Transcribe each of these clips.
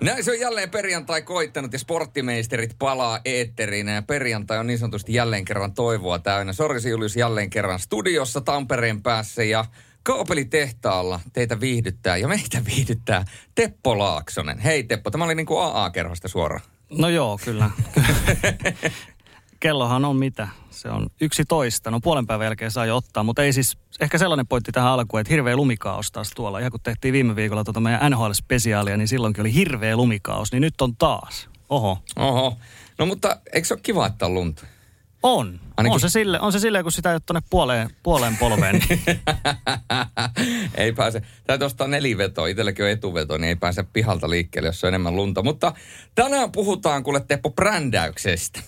Näin se on jälleen perjantai koittanut ja sporttimeisterit palaa eetteriin. Ja perjantai on niin sanotusti jälleen kerran toivoa täynnä. Sorsi Julius jälleen kerran studiossa Tampereen päässä ja kaapelitehtaalla teitä viihdyttää ja meitä viihdyttää Teppo Laaksonen. Hei Teppo, tämä oli niin kuin AA-kerhosta suora. No joo, kyllä. Kellohan on mitä? Se on yksi toista. No puolen päivän jälkeen saa jo ottaa, mutta ei siis, ehkä sellainen pointti tähän alkuun, että hirveä lumikaos taas tuolla. Ihan kun tehtiin viime viikolla tuota meidän NHL-spesiaalia, niin silloinkin oli hirveä lumikaos, niin nyt on taas. Oho. Oho. No mutta eikö se ole kiva, että on lunta? On. Ainakin- On se, sille, on se silleen, kun sitä ei ole tuonne puoleen, puoleen polveen. Ei pääse. Täytyy ostaa nelivetoa. Itselläkin on etuveto, niin ei pääse pihalta liikkeelle, jos on enemmän lunta. Mutta tänään puhutaan kuule Teppo brändäyksestä.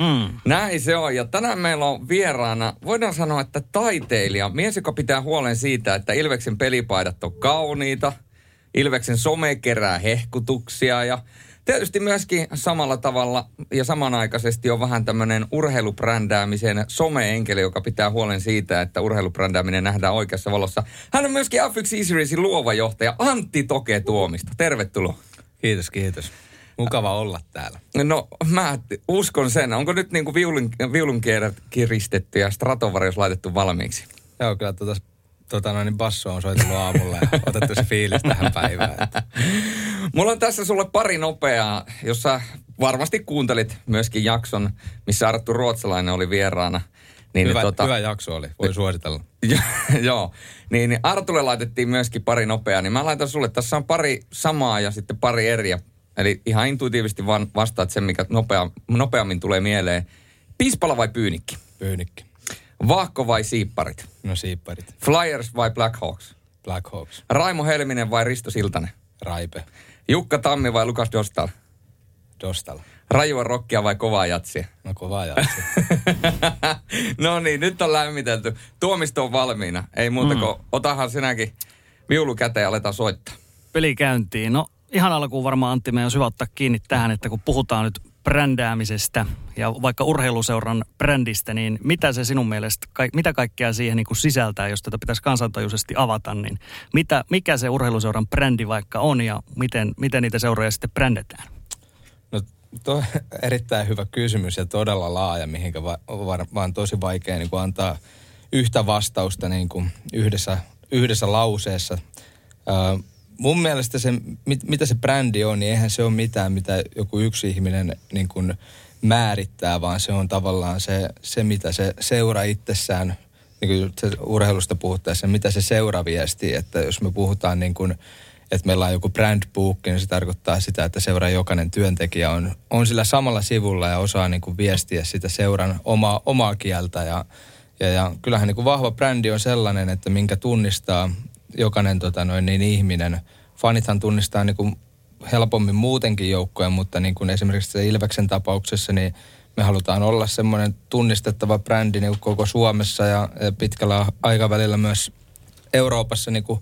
Mm. Näin se on. Ja tänään meillä on vieraana, voidaan sanoa, että taiteilija. Mies, joka pitää huolen siitä, että Ilveksen pelipaidat on kauniita. Ilveksen some kerää hehkutuksia ja tietysti myöskin samalla tavalla ja samanaikaisesti on vähän tämmöinen urheilubrändäämisen some-enkeli, joka pitää huolen siitä, että urheilubrändääminen nähdään oikeassa valossa. Hän on myöskin F1 Easyracing luova johtaja Antti Toke Tuomista. Tervetuloa. Kiitos, kiitos. Mukava olla täällä. No mä uskon sen. Onko nyt niin kuin viulun, viulun kiristetty ja Stratovarius laitettu valmiiksi? Joo, kyllä tota, tota noin, niin basso on soitellut aamulla ja otettu se fiilis tähän päivään. Että Mulla on tässä sulle pari nopeaa, jossa varmasti kuuntelit myöskin jakson, missä Arttu Ruotsalainen oli vieraana. Niin, hyvä, tota, hyvä jakso oli, voi suositella. Joo, niin, niin Artulle laitettiin myöskin pari nopeaa, niin mä laitan sulle, tässä on pari samaa ja sitten pari eriä. Eli ihan intuitiivisesti vaan vastaat sen, mikä nopea, nopeammin tulee mieleen. Piispala vai pyynikki? Pyynikki. Vaahko vai siipparit? No siipparit. Flyers vai Black Hawks? Black Hawks. Raimo Helminen vai Risto Siltanen? Raipe. Jukka Tammi vai Lukas Dostal? Dostal. Rajua rockia vai kovaa jatsia? No kova jatsi. no niin, nyt on lämmitelty. Tuomisto on valmiina. Ei muuta kuin otahan sinäkin viulu käteen ja aletaan soittaa. Peli käyntiin. No ihan alkuun varmaan Antti meidän on hyvä ottaa kiinni tähän, että kun puhutaan nyt brändäämisestä ja vaikka urheiluseuran brändistä, niin mitä se sinun mielestä, mitä kaikkea siihen niin kuin sisältää, jos tätä pitäisi kansantajuisesti avata, niin mitä, mikä se urheiluseuran brändi vaikka on ja miten, miten niitä seuroja sitten brändetään? No tuo erittäin hyvä kysymys ja todella laaja, mihinkä va, var, vaan tosi vaikea niin kuin antaa yhtä vastausta niin kuin yhdessä, yhdessä lauseessa. Ö, mun mielestä se, mit, mitä se brändi on, niin eihän se ole mitään, mitä joku yksi ihminen niin kuin määrittää, vaan se on tavallaan se, se mitä se seura itsessään, niin kuin urheilusta puhuttaessa, mitä se seura viestii, että jos me puhutaan niin kuin, että meillä on joku brand book, niin se tarkoittaa sitä, että seuran jokainen työntekijä on, on sillä samalla sivulla ja osaa niin kuin viestiä sitä seuran omaa, omaa kieltä. Ja, ja, ja kyllähän niin kuin vahva brändi on sellainen, että minkä tunnistaa jokainen tota noin, niin ihminen. Fanithan tunnistaa niin kuin helpommin muutenkin joukkoja, mutta niin kuin esimerkiksi se Ilveksen tapauksessa, niin me halutaan olla semmoinen tunnistettava brändi niin koko Suomessa ja, pitkällä aikavälillä myös Euroopassa niin kuin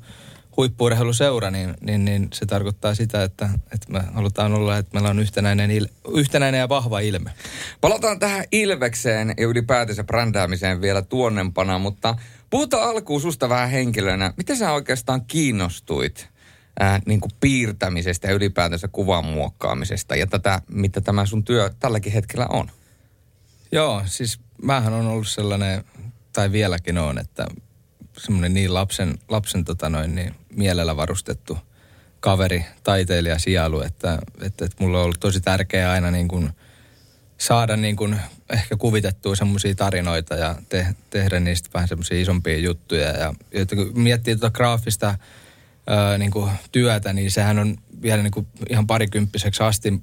niin, niin, niin se tarkoittaa sitä, että, että me halutaan olla, että meillä on yhtenäinen, il, yhtenäinen ja vahva ilme. Palataan tähän Ilvekseen ja ylipäätänsä brändäämiseen vielä tuonnempana, mutta puhutaan alkuun susta vähän henkilönä. Miten sä oikeastaan kiinnostuit ää, niin kuin piirtämisestä ja ylipäätänsä kuvan muokkaamisesta ja tätä, mitä tämä sun työ tälläkin hetkellä on? Joo, siis mähän on ollut sellainen, tai vieläkin on, että semmoinen niin lapsen, lapsen tota noin, niin mielellä varustettu kaveri, taiteilija, sijailu, että, että, että mulla on ollut tosi tärkeää aina niin kuin saada niin kuin ehkä kuvitettua semmoisia tarinoita ja te, tehdä niistä vähän semmoisia isompia juttuja. Ja, ja kun miettii tuota graafista ää, niin kuin työtä, niin sehän on vielä niin kuin ihan parikymppiseksi asti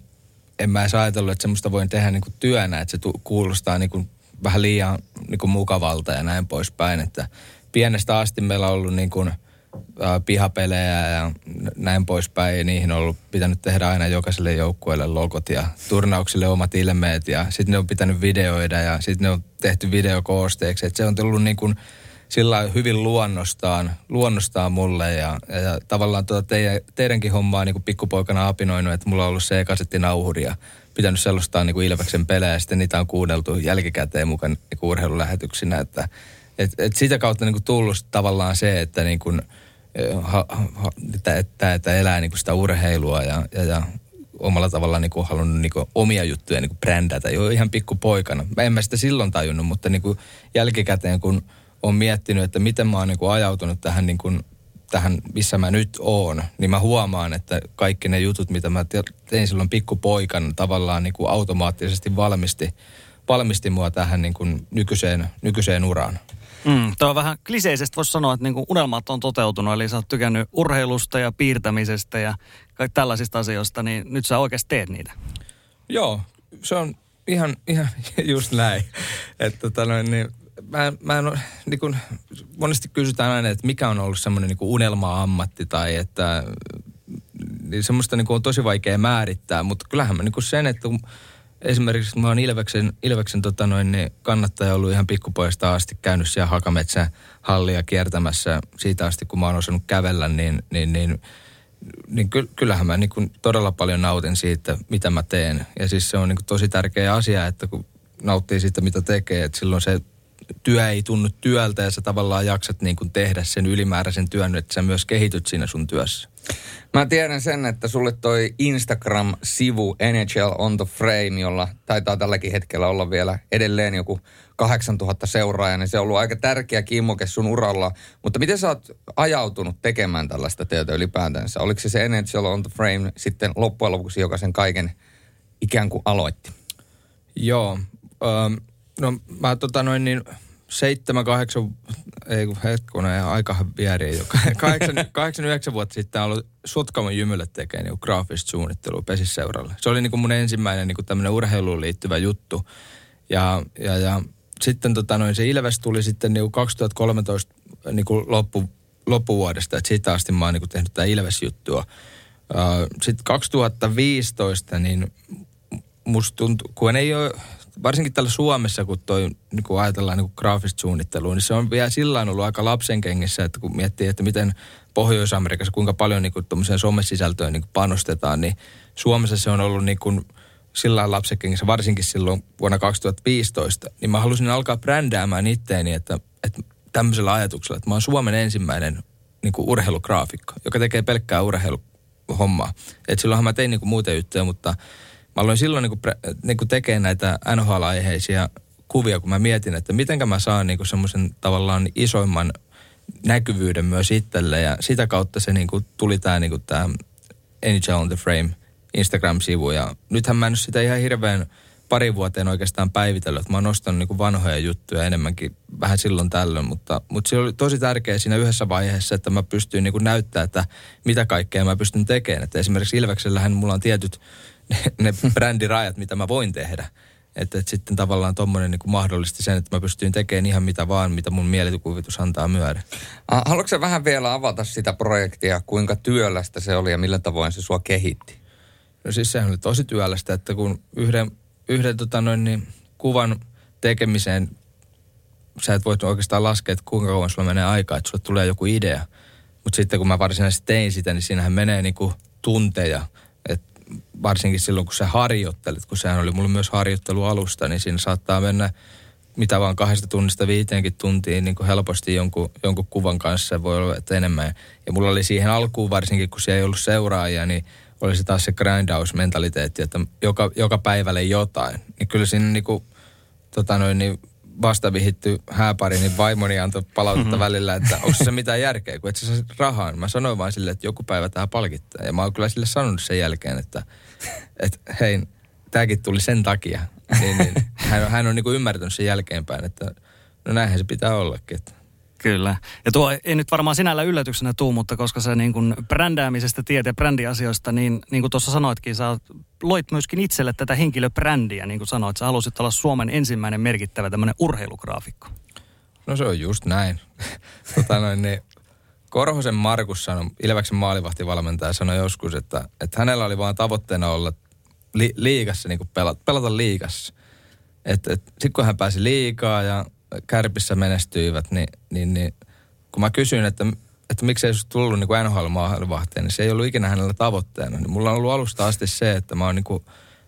en mä edes ajatellut, että semmoista voin tehdä niin kuin työnä, että se tu- kuulostaa niin kuin vähän liian niin kuin mukavalta ja näin poispäin, että pienestä asti meillä on ollut niin kuin, pihapelejä ja näin poispäin. Niihin on ollut pitänyt tehdä aina jokaiselle joukkueelle logot ja turnauksille omat ilmeet. Ja sitten ne on pitänyt videoida ja sitten ne on tehty videokoosteeksi. Et se on tullut niin kuin sillä hyvin luonnostaan, luonnostaan mulle ja, ja, tavallaan tuota teidän, teidänkin hommaa niin kuin pikkupoikana apinoinut, että mulla on ollut C-kasettinauhuri ja pitänyt selostaa niin Ilveksen pelejä ja sitten niitä on kuunneltu jälkikäteen mukaan niin urheilulähetyksinä, että et, et sitä kautta niin kuin tullut tavallaan se, että niin kuin, ha, ha, että, että, elää niin kuin sitä urheilua ja, ja, ja omalla tavallaan niin kuin halunnut niin kuin omia juttuja niin kuin brändätä jo ihan pikkupoikana. Mä en mä sitä silloin tajunnut, mutta niin kuin jälkikäteen kun on miettinyt, että miten mä oon niin kuin ajautunut tähän, niin kuin, tähän, missä mä nyt oon, niin mä huomaan, että kaikki ne jutut, mitä mä tein silloin pikkupoikana, tavallaan niin kuin automaattisesti valmisti, valmisti mua tähän niin kuin nykyiseen, nykyiseen uraan. Mm, tuo on vähän kliseisesti voisi sanoa, että niinku unelmat on toteutunut, eli sä oot tykännyt urheilusta ja piirtämisestä ja tällaisista asioista, niin nyt sä oikeasti teet niitä. Joo, se on ihan, ihan just näin. Että tota noin, niin mä, mä en niin kun, monesti kysytään aina, että mikä on ollut semmoinen niin unelma-ammatti tai että niin semmoista niin on tosi vaikea määrittää, mutta kyllähän mä niin sen, että kun esimerkiksi mä oon Ilveksen, Ilveksen tota noin, niin kannattaja ollut ihan pikkupojasta asti käynyt siellä Hakametsän hallia kiertämässä siitä asti, kun mä oon osannut kävellä, niin, niin, niin, niin kyllähän mä niin kuin todella paljon nautin siitä, mitä mä teen. Ja siis se on niin kuin tosi tärkeä asia, että kun nauttii siitä, mitä tekee, että silloin se työ ei tunnu työltä ja sä tavallaan jaksat niin kuin tehdä sen ylimääräisen työn, että sä myös kehityt siinä sun työssä. Mä tiedän sen, että sulle toi Instagram-sivu NHL on the frame, jolla taitaa tälläkin hetkellä olla vielä edelleen joku 8000 seuraajaa, niin se on ollut aika tärkeä kimmoke sun uralla. Mutta miten sä oot ajautunut tekemään tällaista työtä ylipäätänsä? Oliko se se NHL on the frame sitten loppujen lopuksi, joka sen kaiken ikään kuin aloitti? Joo. Um, no mä tota noin niin seitsemän, kahdeksan, ei kun hetkonen, aika vieri jo. Kahdeksan, kahdeksan, yhdeksän vuotta sitten ollut Sotkamon jymylle tekee niin graafista suunnittelua pesisseuralle. Se oli niin kuin mun ensimmäinen niin kuin tämmöinen urheiluun liittyvä juttu. Ja, ja, ja sitten tota noin, se Ilves tuli sitten niin kuin 2013 niin kuin loppu, loppuvuodesta, että siitä asti mä oon niin kuin tehnyt tätä Ilves-juttua. Sitten 2015, niin musta tuntuu, kun ei ole varsinkin täällä Suomessa, kun toi, niin kun ajatellaan niin graafista suunnittelua, niin se on vielä sillä ollut aika lapsen kengissä, että kun miettii, että miten Pohjois-Amerikassa, kuinka paljon niin kuin somesisältöön niin panostetaan, niin Suomessa se on ollut niin kuin sillä lapsen kengissä, varsinkin silloin vuonna 2015, niin mä halusin alkaa brändäämään itteeni, että, että tämmöisellä ajatuksella, että mä oon Suomen ensimmäinen niin kuin urheilugraafikko, joka tekee pelkkää urheiluhommaa. Että silloinhan mä tein niin kuin muita juttuja, mutta mä aloin silloin niin niin tekemään näitä NHL-aiheisia kuvia, kun mä mietin, että miten mä saan niin semmoisen tavallaan isoimman näkyvyyden myös itselle. Ja sitä kautta se niin tuli tämä niin NHL on the Frame Instagram-sivu. Ja nythän mä en sitä ihan hirveän pari vuoteen oikeastaan päivitellyt. Että mä oon nostanut niin vanhoja juttuja enemmänkin vähän silloin tällöin, mutta, mutta se oli tosi tärkeää siinä yhdessä vaiheessa, että mä pystyin niin näyttämään, että mitä kaikkea mä pystyn tekemään. Että esimerkiksi Ilveksellähän mulla on tietyt ne, brändirajat, mitä mä voin tehdä. Että et sitten tavallaan tuommoinen niin mahdollisti sen, että mä pystyin tekemään ihan mitä vaan, mitä mun mielikuvitus antaa myöden. Haluatko vähän vielä avata sitä projektia, kuinka työlästä se oli ja millä tavoin se sua kehitti? No siis sehän oli tosi työlästä, että kun yhden, yhden tota noin, niin, kuvan tekemiseen sä et voit oikeastaan laskea, että kuinka kauan sulla menee aikaa, että sulle tulee joku idea. Mutta sitten kun mä varsinaisesti tein sitä, niin siinähän menee niin kuin tunteja – varsinkin silloin, kun sä harjoittelet, kun sehän oli mulla myös harjoittelualusta, niin siinä saattaa mennä mitä vaan kahdesta tunnista viiteenkin tuntiin niin kuin helposti jonkun, jonkun kuvan kanssa voi olla että enemmän. Ja mulla oli siihen alkuun varsinkin, kun siellä ei ollut seuraajia, niin oli se taas se grindaus-mentaliteetti, että joka, joka päivälle jotain. Niin kyllä siinä niin kuin, tota noin, niin vastavihitty hääpari, niin vaimoni antoi palautetta mm-hmm. välillä, että onko se mitään järkeä, kun et sä rahaa. Mä sanoin vaan sille, että joku päivä tämä palkittaa. Ja mä oon kyllä sille sanonut sen jälkeen, että, että hei, tämäkin tuli sen takia. Niin, niin, hän, hän on niin kuin ymmärtänyt sen jälkeenpäin, että no näinhän se pitää ollakin. Että Kyllä. Ja tuo ei nyt varmaan sinällä yllätyksenä tuu, mutta koska sä niin kuin brändäämisestä tiedät ja brändiasioista, niin, niin kuin tuossa sanoitkin, sä loit myöskin itselle tätä henkilöbrändiä, niin kuin sanoit, sä halusit olla Suomen ensimmäinen merkittävä tämmöinen urheilugraafikko. No se on just näin. tota noin, niin Korhosen Markus sanoi, Ilveksen maalivahtivalmentaja sanoi joskus, että, että hänellä oli vaan tavoitteena olla li, liigassa, niin pelata, pelata liigassa. Sitten kun hän pääsi liikaa ja kärpissä menestyivät, niin, niin, niin kun mä kysyin, että, että miksei se tullut niin NHL-maalivahteen, niin se ei ollut ikinä hänellä tavoitteena. Niin mulla on ollut alusta asti se, että mä oon niin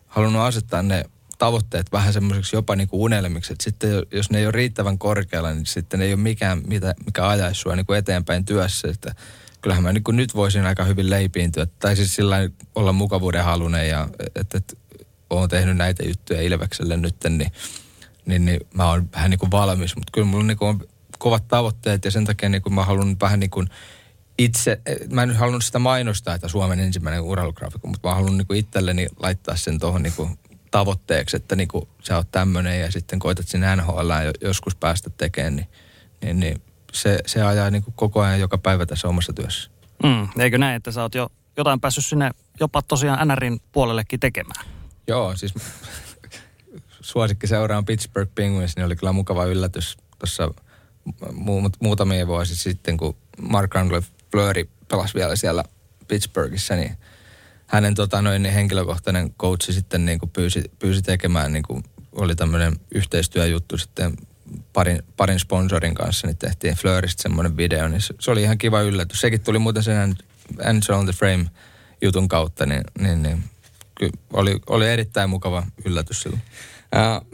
halunnut asettaa ne tavoitteet vähän semmoiseksi jopa niin kuin unelmiksi. Että sitten jos ne ei ole riittävän korkealla, niin sitten ei ole mikään, mitä, mikä ajaisi sua niin kuin eteenpäin työssä. Että kyllähän mä niin kuin nyt voisin aika hyvin leipiintyä. Tai siis sillä olla mukavuuden halunen ja että, että oon tehnyt näitä juttuja Ilvekselle nyt, niin, niin, niin mä oon vähän niin kuin valmis. Mutta kyllä mulla niin kuin on kovat tavoitteet ja sen takia niin kuin mä haluan vähän niin kuin itse, mä en halunnut sitä mainostaa, että Suomen ensimmäinen urheilugraafikko, mutta mä haluan niin itselleni laittaa sen tuohon niin tavoitteeksi, että niin kuin sä oot tämmöinen ja sitten koetat sinne NHL joskus päästä tekemään, niin, niin, niin se, se ajaa niin kuin koko ajan joka päivä tässä omassa työssä. Mm, eikö näin, että sä oot jo jotain päässyt sinne jopa tosiaan NRin puolellekin tekemään? Joo, siis suosikki seuraan Pittsburgh Penguins, niin oli kyllä mukava yllätys tuossa mu- muutamia vuosia sitten, kun Mark Randall Fleury pelasi vielä siellä Pittsburghissa, niin hänen tota, noin, niin henkilökohtainen coachi sitten niin kuin pyysi, pyysi tekemään, niin kuin oli tämmöinen yhteistyöjuttu sitten parin, parin sponsorin kanssa, niin tehtiin Fleuristä semmoinen video, niin se, se, oli ihan kiva yllätys. Sekin tuli muuten sen Answer on the Frame jutun kautta, niin, niin, niin oli, oli erittäin mukava yllätys silloin.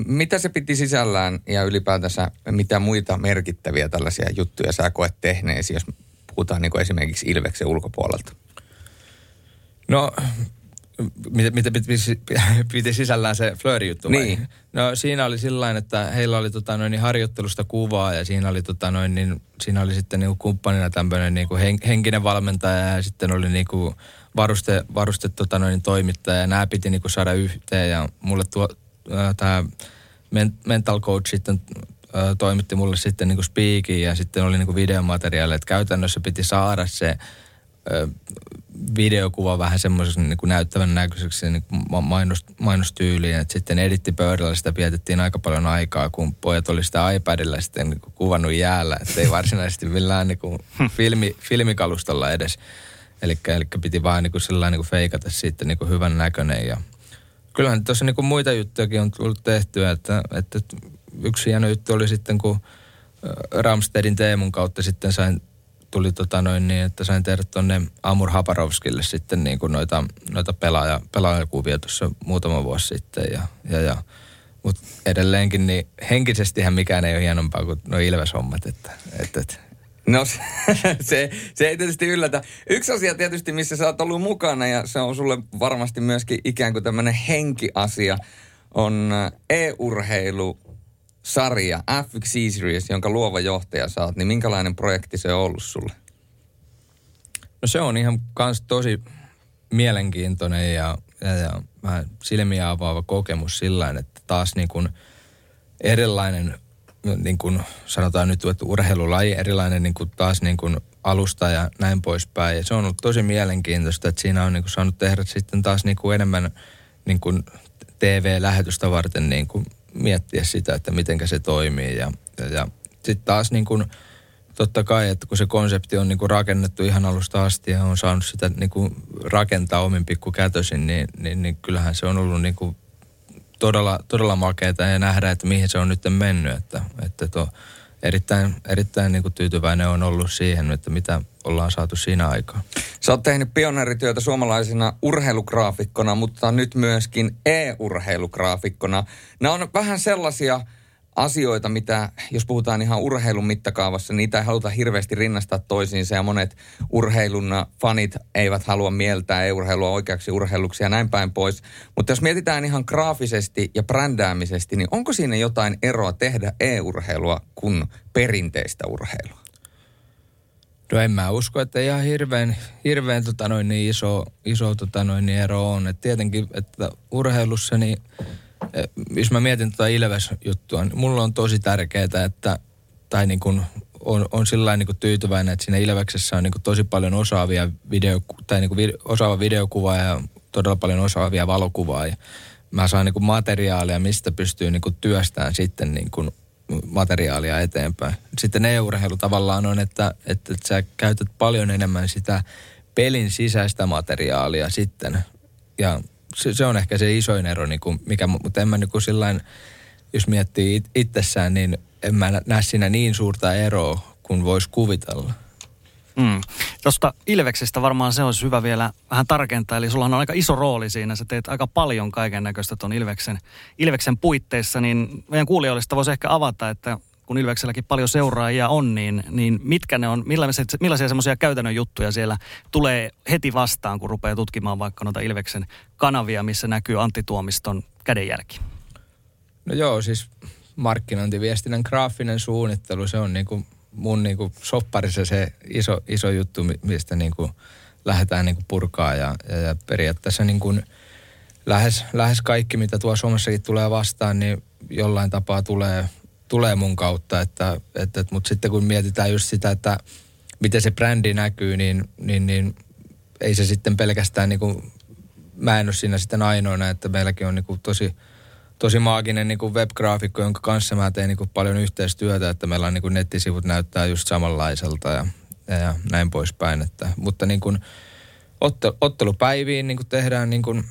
Mitä se piti sisällään ja ylipäätänsä mitä muita merkittäviä tällaisia juttuja sä koet tehneesi, jos puhutaan niin kuin esimerkiksi Ilveksen ulkopuolelta? No, mitä, mitä piti, piti sisällään se Fleur-juttu vai? Niin. No siinä oli sillä että heillä oli tota, noin, niin harjoittelusta kuvaa ja siinä oli, tota, noin, niin, siinä oli sitten niin kumppanina tämmöinen niin henkinen valmentaja ja sitten oli niin varuste, varuste tota, noin, toimittaja ja nämä piti niin saada yhteen ja mulle tuo, tämä mental coach sitten äh, toimitti mulle sitten niin speakin ja sitten oli niin videomateriaali, että käytännössä piti saada se videokuva vähän semmoisen niin näyttävän näköiseksi niin mainos, mainostyyliin. Että sitten edittipöydällä sitä vietettiin aika paljon aikaa, kun pojat oli sitä iPadilla sitten niin kuvannut jäällä. Että ei varsinaisesti millään niin kuin filmi, filmikalustalla edes. Eli, piti vaan niin kuin sellainen niin kuin feikata sitten niin kuin hyvän näköinen. Ja kyllähän tuossa niin kuin muita juttujakin on tullut tehtyä. Että, että yksi hieno juttu oli sitten, kun Ramstedin Teemun kautta sitten sain tuli tota noin niin, että sain tehdä tuonne Amur Haparovskille sitten niin kuin noita, noita pelaaja, pelaajakuvia tuossa muutama vuosi sitten. Ja, ja, ja. Mutta edelleenkin niin henkisestihän mikään ei ole hienompaa kuin nuo Ilves-hommat. Että, että, että. No se, se, ei tietysti yllätä. Yksi asia tietysti, missä sä oot ollut mukana ja se on sulle varmasti myöskin ikään kuin tämmöinen henkiasia, on e-urheilu sarja, F1 Series, jonka luova johtaja saat, niin minkälainen projekti se on ollut sulle? No se on ihan kans tosi mielenkiintoinen ja, ja, ja vähän silmiä avaava kokemus sillä että taas niin kuin erilainen, niin kuin sanotaan nyt, että urheilulaji, erilainen niin kuin taas niin kuin alusta ja näin poispäin. Ja se on ollut tosi mielenkiintoista, että siinä on niin kuin saanut tehdä sitten taas niin kuin enemmän niin kuin TV-lähetystä varten niin kuin miettiä sitä, että miten se toimii. Ja, ja, ja sitten taas niin kuin, totta kai, että kun se konsepti on niin kuin rakennettu ihan alusta asti ja on saanut sitä niin kuin rakentaa omin kätösin, niin, niin, niin kyllähän se on ollut niin kuin todella, todella makeata ja nähdä, että mihin se on nyt mennyt. Että, että tuo, erittäin, erittäin niin kuin tyytyväinen on ollut siihen, että mitä ollaan saatu siinä aikaa. Sä oot tehnyt pioneerityötä suomalaisena urheilugraafikkona, mutta nyt myöskin e-urheilugraafikkona. Nämä on vähän sellaisia asioita, mitä jos puhutaan ihan urheilun mittakaavassa, niitä ei haluta hirveästi rinnastaa toisiinsa ja monet urheilun fanit eivät halua mieltää e-urheilua oikeaksi urheiluksi ja näin päin pois. Mutta jos mietitään ihan graafisesti ja brändäämisesti, niin onko siinä jotain eroa tehdä e-urheilua kuin perinteistä urheilua? No en mä usko, että ihan hirveän, hirveän tota noin, niin iso, iso tota noin, niin ero on. Et tietenkin, että urheilussa niin – jos mä mietin tuota Ilves-juttua, niin mulla on tosi tärkeää, että, tai niin kuin on, on sillä niin kuin tyytyväinen, että siinä Ilveksessä on niin kuin tosi paljon osaavia video, tai niin kuin video, osaava videokuvaa ja todella paljon osaavia valokuvaa. Ja mä saan niin kuin materiaalia, mistä pystyy niin kuin työstämään sitten niin kuin materiaalia eteenpäin. Sitten e-urheilu tavallaan on, että, että, että sä käytät paljon enemmän sitä pelin sisäistä materiaalia sitten. Ja se, se on ehkä se isoin ero, niin kuin mikä, mutta en mä niin kuin sillain, jos miettii it, itsessään, niin en mä näe siinä niin suurta eroa kuin voisi kuvitella. Mm. Tuosta Ilveksestä varmaan se olisi hyvä vielä vähän tarkentaa. Eli sulla on aika iso rooli siinä. Sä teet aika paljon kaiken näköistä tuon Ilveksen, Ilveksen puitteissa. Niin meidän kuulijoillista voisi ehkä avata, että kun Ilvekselläkin paljon seuraajia on, niin, niin mitkä ne on, millaisia, millaisia semmoisia käytännön juttuja siellä tulee heti vastaan, kun rupeaa tutkimaan vaikka noita Ilveksen kanavia, missä näkyy Antti Tuomiston kädenjälki? No joo, siis markkinointiviestinnän graafinen suunnittelu, se on niin kuin mun niin kuin sopparissa se iso, iso juttu, mistä niin kuin lähdetään niin kuin purkaa ja, ja, ja periaatteessa niin kuin lähes, lähes kaikki, mitä tuo Suomessakin tulee vastaan, niin jollain tapaa tulee, tulee mun kautta. Että, että, että, mutta sitten kun mietitään just sitä, että miten se brändi näkyy, niin, niin, niin ei se sitten pelkästään niin kuin, mä en ole siinä sitten ainoana, että meilläkin on niin kuin tosi – tosi maaginen niin kuin webgraafikko, jonka kanssa mä teen niin kuin paljon yhteistyötä, että meillä on niin kuin nettisivut näyttää just samanlaiselta ja, ja, ja näin poispäin. Että, mutta niin kuin otte, ottelupäiviin niin kuin tehdään niin kuin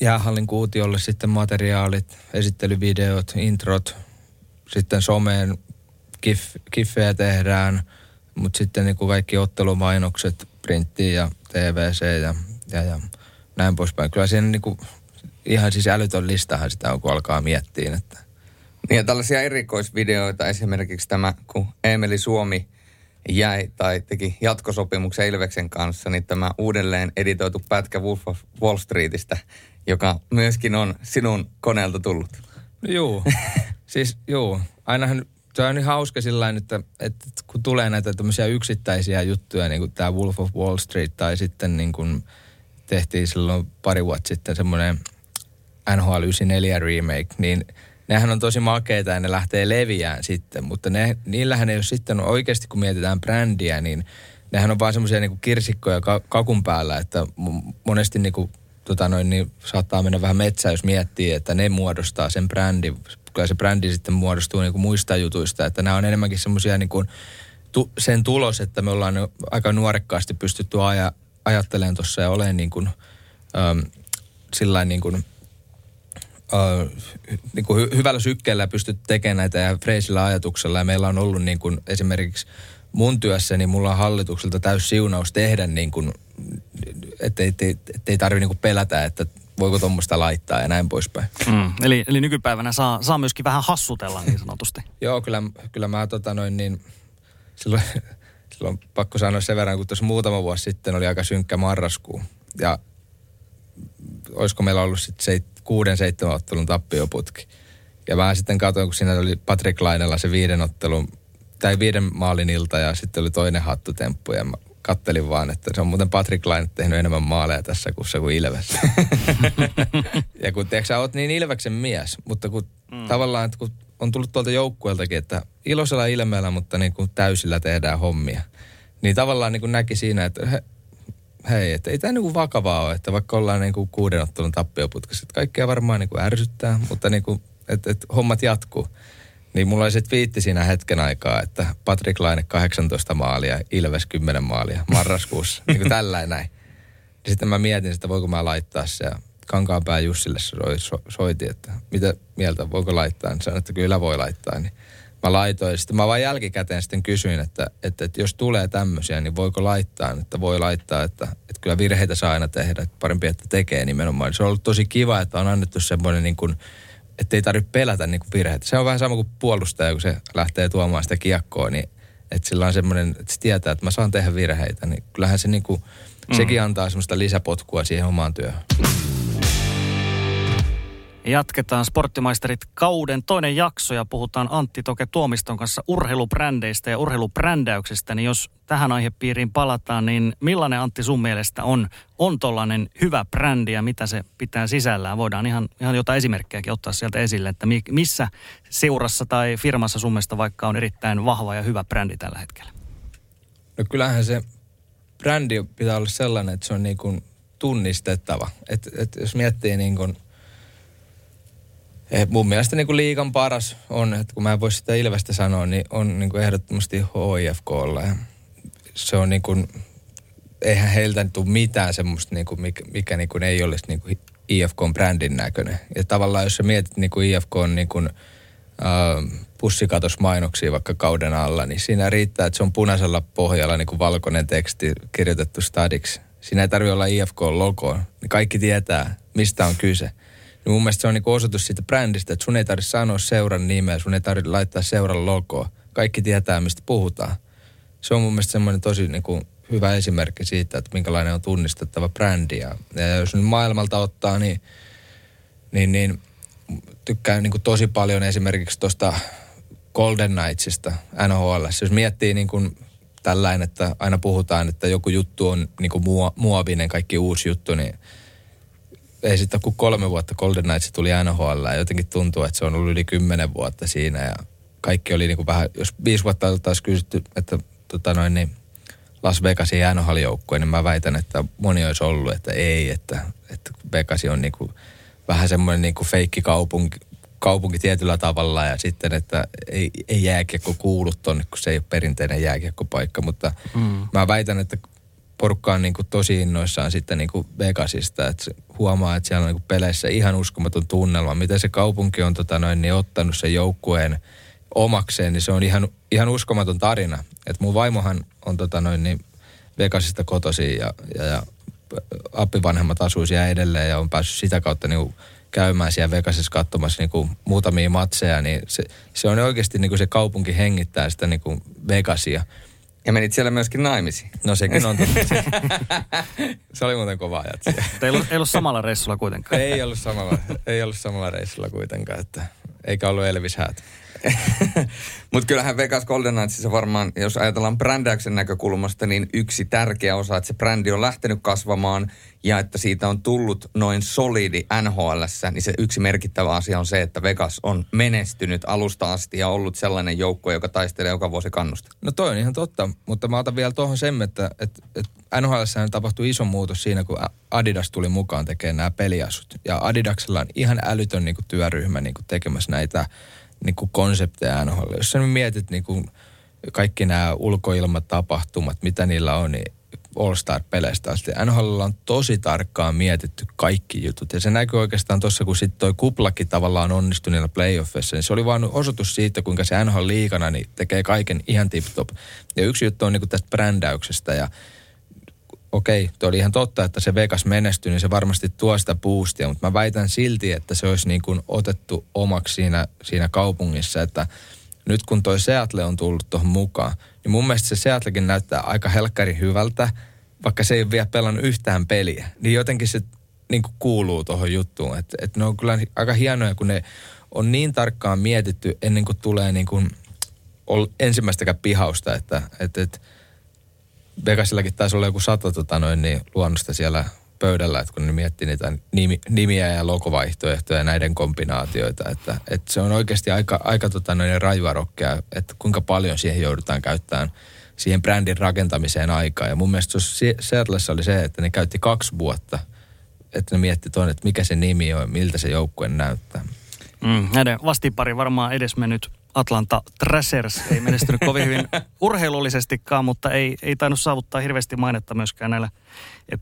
jäähallin kuutiolle sitten materiaalit, esittelyvideot, introt, sitten someen kif, kiffejä tehdään, mutta sitten niin kuin kaikki ottelumainokset printtiin ja TVC ja, ja, ja näin poispäin. Kyllä siinä niin kuin ihan siis älytön listahan sitä on, kun alkaa miettiä. Että. Niin ja tällaisia erikoisvideoita, esimerkiksi tämä, kun Emeli Suomi jäi tai teki jatkosopimuksen Ilveksen kanssa, niin tämä uudelleen editoitu pätkä Wolf of Wall Streetistä, joka myöskin on sinun koneelta tullut. Juu, siis juu. Ainahan se on niin hauska sillä että, että kun tulee näitä tämmöisiä yksittäisiä juttuja, niin kuin tämä Wolf of Wall Street, tai sitten niin kuin tehtiin silloin pari vuotta sitten semmoinen – NHL 94 remake, niin nehän on tosi makeita ja ne lähtee leviään sitten, mutta ne, niillähän ei ole sitten oikeasti, kun mietitään brändiä, niin nehän on vaan semmoisia niin kirsikkoja kakun päällä, että monesti niin kuin, tota noin, niin saattaa mennä vähän metsään, jos miettii, että ne muodostaa sen brändin. Kyllä se brändi sitten muodostuu niin kuin muista jutuista, että nämä on enemmänkin semmoisia niin kuin, tu, sen tulos, että me ollaan aika nuorekkaasti pystytty aja, ajattelemaan tuossa ja olemaan niin kuin, äm, sillä niin kuin äh, niin kuin hy- hyvällä sykkeellä pystyt tekemään näitä ja freisillä ajatuksella. Ja meillä on ollut niin kuin esimerkiksi mun työssä, niin mulla on hallitukselta täys siunaus tehdä niin kuin, ettei, ettei, ettei tarvitse niin pelätä, että voiko tuommoista laittaa ja näin poispäin. Mm, eli, eli nykypäivänä saa, saa myöskin vähän hassutella niin sanotusti. Joo, kyllä, kyllä mä tota noin niin, silloin, silloin pakko sanoa sen verran, kun tuossa muutama vuosi sitten oli aika synkkä marraskuu. Ja olisiko meillä ollut sitten se kuuden, seitsemän ottelun tappioputki. Ja mä sitten katsoin, kun siinä oli Patrick Lainella se viiden ottelun, tai viiden maalin ilta ja sitten oli toinen hattutemppu ja mä kattelin vaan, että se on muuten Patrick Laine tehnyt enemmän maaleja tässä kuussa kuin Ilves. ja kun tiedätkö, sä oot niin Ilveksen mies, mutta kun mm. tavallaan, että kun on tullut tuolta joukkueeltakin, että iloisella ilmeellä, mutta niin kuin täysillä tehdään hommia. Niin tavallaan niin kuin näki siinä, että he, hei, että ei tämä niinku vakavaa ole, että vaikka ollaan niinku kuuden ottelun tappioputkassa, että kaikkea varmaan niinku ärsyttää, mutta niinku, että et hommat jatkuu. Niin mulla oli se twiitti siinä hetken aikaa, että Patrick Laine 18 maalia, Ilves 10 maalia marraskuussa, niin kuin tällainen näin. Ja sitten mä mietin, että voiko mä laittaa se ja Kankaanpää Jussille soi, so, soiti, että mitä mieltä, voiko laittaa. Niin sanoin, että kyllä voi laittaa. Niin mä laitoin. Sitten mä vaan jälkikäteen sitten kysyin, että, että, että jos tulee tämmöisiä, niin voiko laittaa, että voi laittaa, että, että kyllä virheitä saa aina tehdä, että parempi, että tekee nimenomaan. Se on ollut tosi kiva, että on annettu semmoinen niin kuin, että ei tarvitse pelätä niin kuin virheitä. Se on vähän sama kuin puolustaja, kun se lähtee tuomaan sitä kiekkoa, niin että sillä on semmoinen, että se tietää, että mä saan tehdä virheitä, niin kyllähän se niin kuin, mm. sekin antaa semmoista lisäpotkua siihen omaan työhön. Jatketaan Sporttimaisterit kauden toinen jakso ja puhutaan Antti Toke Tuomiston kanssa urheilubrändeistä ja urheilubrändäyksestä. Niin jos tähän aihepiiriin palataan, niin millainen Antti sun mielestä on, on tollainen hyvä brändi ja mitä se pitää sisällään? Voidaan ihan, ihan jotain esimerkkejäkin ottaa sieltä esille, että missä seurassa tai firmassa sun mielestä vaikka on erittäin vahva ja hyvä brändi tällä hetkellä? No kyllähän se brändi pitää olla sellainen, että se on niin kuin tunnistettava. Että et jos miettii niin kuin – Eh, mun mielestä niin kuin liikan paras on, että kun mä en voi sitä Ilvestä sanoa, niin on niin kuin ehdottomasti HIFKlla. Se on niin kuin, eihän heiltä tule mitään semmoista, niin kuin, mikä, mikä niin kuin ei olisi niin kuin IFK-brändin näköinen. Ja tavallaan jos sä mietit niin kuin IFK on niin kuin, äh, pussikatosmainoksia vaikka kauden alla, niin siinä riittää, että se on punaisella pohjalla niin kuin valkoinen teksti kirjoitettu stadiksi. Siinä ei tarvitse olla IFK-logo, kaikki tietää, mistä on kyse. Niin mun mielestä se on niin osoitus siitä brändistä, että sun ei tarvitse sanoa seuran nimeä, sun ei tarvitse laittaa seuran logoa. Kaikki tietää, mistä puhutaan. Se on mun mielestä semmoinen tosi niin kuin hyvä esimerkki siitä, että minkälainen on tunnistettava brändi. Ja, jos nyt maailmalta ottaa, niin, niin, niin tykkään niin kuin tosi paljon esimerkiksi tuosta Golden Knightsista NHL. Jos miettii niin kuin tällainen, että aina puhutaan, että joku juttu on niin kuin muovinen, kaikki uusi juttu, niin ei sitten kuin kolme vuotta Golden Knights tuli NHL ja jotenkin tuntuu, että se on ollut yli kymmenen vuotta siinä ja kaikki oli niin kuin vähän, jos viisi vuotta oltaisiin kysytty, että tota noin, niin Las Vegasin NHL-joukkue, niin mä väitän, että moni olisi ollut, että ei, että, että Vegas on niin kuin vähän semmoinen niin kuin feikkikaupunki, kaupunki tietyllä tavalla ja sitten, että ei, ei jääkiekko kuulu tonne, kun se ei ole perinteinen jääkiekkopaikka, mutta mm. mä väitän, että porukka on niin kuin tosi innoissaan sitten niin kuin Vegasista, että huomaa, että siellä on niin kuin peleissä ihan uskomaton tunnelma. Miten se kaupunki on tota noin, niin ottanut sen joukkueen omakseen, niin se on ihan, ihan uskomaton tarina. Et mun vaimohan on tota noin, niin Vegasista kotosi ja, ja, ja appivanhemmat asuu siellä edelleen ja on päässyt sitä kautta niin käymään siellä Vegasissa katsomassa niin muutamia matseja, niin se, se on oikeasti niin kuin se kaupunki hengittää sitä niin kuin Vegasia. Ja menit siellä myöskin naimisiin. No sekin on totta. se oli muuten kova ajat Ei ollut, ei ollut samalla reissulla kuitenkaan. ei ollut samalla, ei ollut samalla reissulla kuitenkaan, että eikä ollut Elvis Häät. Mutta kyllähän Vegas Golden Knightsissa varmaan, jos ajatellaan brändäyksen näkökulmasta, niin yksi tärkeä osa, että se brändi on lähtenyt kasvamaan ja että siitä on tullut noin solidi nhl niin se yksi merkittävä asia on se, että Vegas on menestynyt alusta asti ja ollut sellainen joukko, joka taistelee joka vuosi kannusta. No toi on ihan totta, mutta mä otan vielä tuohon sen, että, että, että NHL tapahtui iso muutos siinä, kun Adidas tuli mukaan tekemään nämä peliasut. Ja Adidaksella on ihan älytön niin kuin, työryhmä niin kuin, tekemässä näitä niin kuin konsepteja NHL. Jos sä mietit niin kuin kaikki nämä ulkoilmatapahtumat, mitä niillä on, niin All-Star-peleistä asti. NHL on tosi tarkkaan mietitty kaikki jutut. Ja se näkyy oikeastaan tuossa, kun sitten toi kuplakin tavallaan onnistui niillä playoffissa. Niin se oli vain osoitus siitä, kuinka se NHL liikana niin tekee kaiken ihan tip-top. Ja yksi juttu on niin kuin tästä brändäyksestä ja okei, tuo oli ihan totta, että se Vegas menestyi, niin se varmasti tuo sitä boostia, mutta mä väitän silti, että se olisi niin kuin otettu omaksi siinä, siinä kaupungissa, että nyt kun toi Seattle on tullut tuohon mukaan, niin mun mielestä se Seattlekin näyttää aika helkkari hyvältä, vaikka se ei ole vielä pelannut yhtään peliä. Niin jotenkin se niin kuin kuuluu tuohon juttuun. Että et ne on kyllä aika hienoja, kun ne on niin tarkkaan mietitty ennen kuin tulee niin kuin ensimmäistäkään pihausta, että et, et, Vegasillakin taisi olla joku sata tota noin, niin luonnosta siellä pöydällä, että kun ne miettii niitä nimi, nimiä ja logovaihtoehtoja ja näiden kombinaatioita, että, että se on oikeasti aika, aika tota noin rajua rokkia, että kuinka paljon siihen joudutaan käyttämään siihen brändin rakentamiseen aikaa. Ja mun mielestä Seattleissa oli se, että ne käytti kaksi vuotta, että ne mietti tuonne, että mikä se nimi on, miltä se joukkue näyttää. Mm, näiden vastipari varmaan edesmennyt Atlanta Thrashers ei menestynyt kovin hyvin urheilullisestikaan, mutta ei, ei tainnut saavuttaa hirveästi mainetta myöskään näillä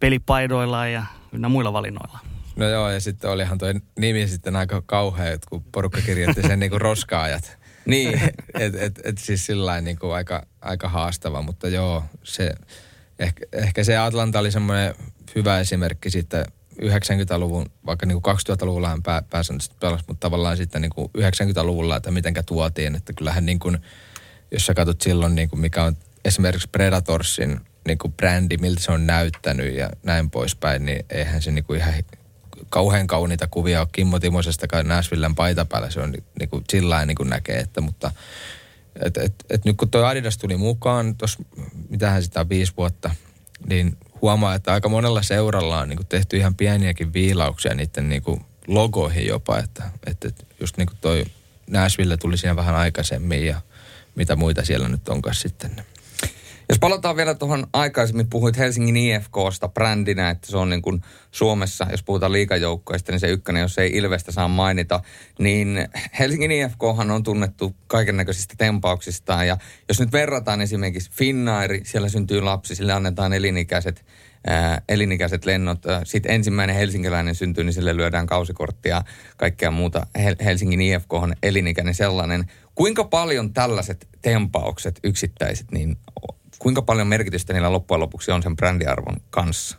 pelipaidoilla ja ynnä muilla valinnoilla. No joo, ja sitten olihan tuo nimi sitten aika kauhea, kun porukka kirjoitti sen niinku roskaajat. niin. et, et, et siis sillä niinku aika, aika haastava, mutta joo, se, ehkä, ehkä se Atlanta oli semmoinen hyvä esimerkki sitten 90-luvun, vaikka niin kuin 2000-luvulla hän pää, pääsääntöisesti pelasi, mutta tavallaan sitten niin kuin 90-luvulla, että mitenkä tuotiin, että kyllähän niin kuin, jos sä katsot silloin, niin kuin mikä on esimerkiksi Predatorsin niin kuin brändi, miltä se on näyttänyt ja näin poispäin, niin eihän se niin kuin ihan kauhean kauniita kuvia ole Kimmo Timosesta Nashvillen paita päällä. Se on niin kuin sillä niin kuin näkee, että mutta et, et, et nyt kun tuo Adidas tuli mukaan, tuossa mitähän sitä on viisi vuotta, niin huomaa, että aika monella seuralla on niin kuin tehty ihan pieniäkin viilauksia niiden niin kuin logoihin jopa, että, että just niin kuin toi Nashville tuli siinä vähän aikaisemmin ja mitä muita siellä nyt onkaan sitten. Jos palataan vielä tuohon aikaisemmin, puhuit Helsingin IFKsta brändinä, että se on niin kuin Suomessa, jos puhutaan liikajoukkoista, niin se ykkönen, jos ei Ilvestä saa mainita, niin Helsingin IFKhan on tunnettu kaiken näköisistä tempauksistaan. Ja jos nyt verrataan esimerkiksi Finnairi, siellä syntyy lapsi, sille annetaan elinikäiset ää, elinikäiset lennot. Sitten ensimmäinen helsinkiläinen syntyy, niin sille lyödään kausikorttia kaikkea muuta. Helsingin IFK on elinikäinen sellainen. Kuinka paljon tällaiset tempaukset yksittäiset, niin kuinka paljon merkitystä niillä loppujen lopuksi on sen brändiarvon kanssa?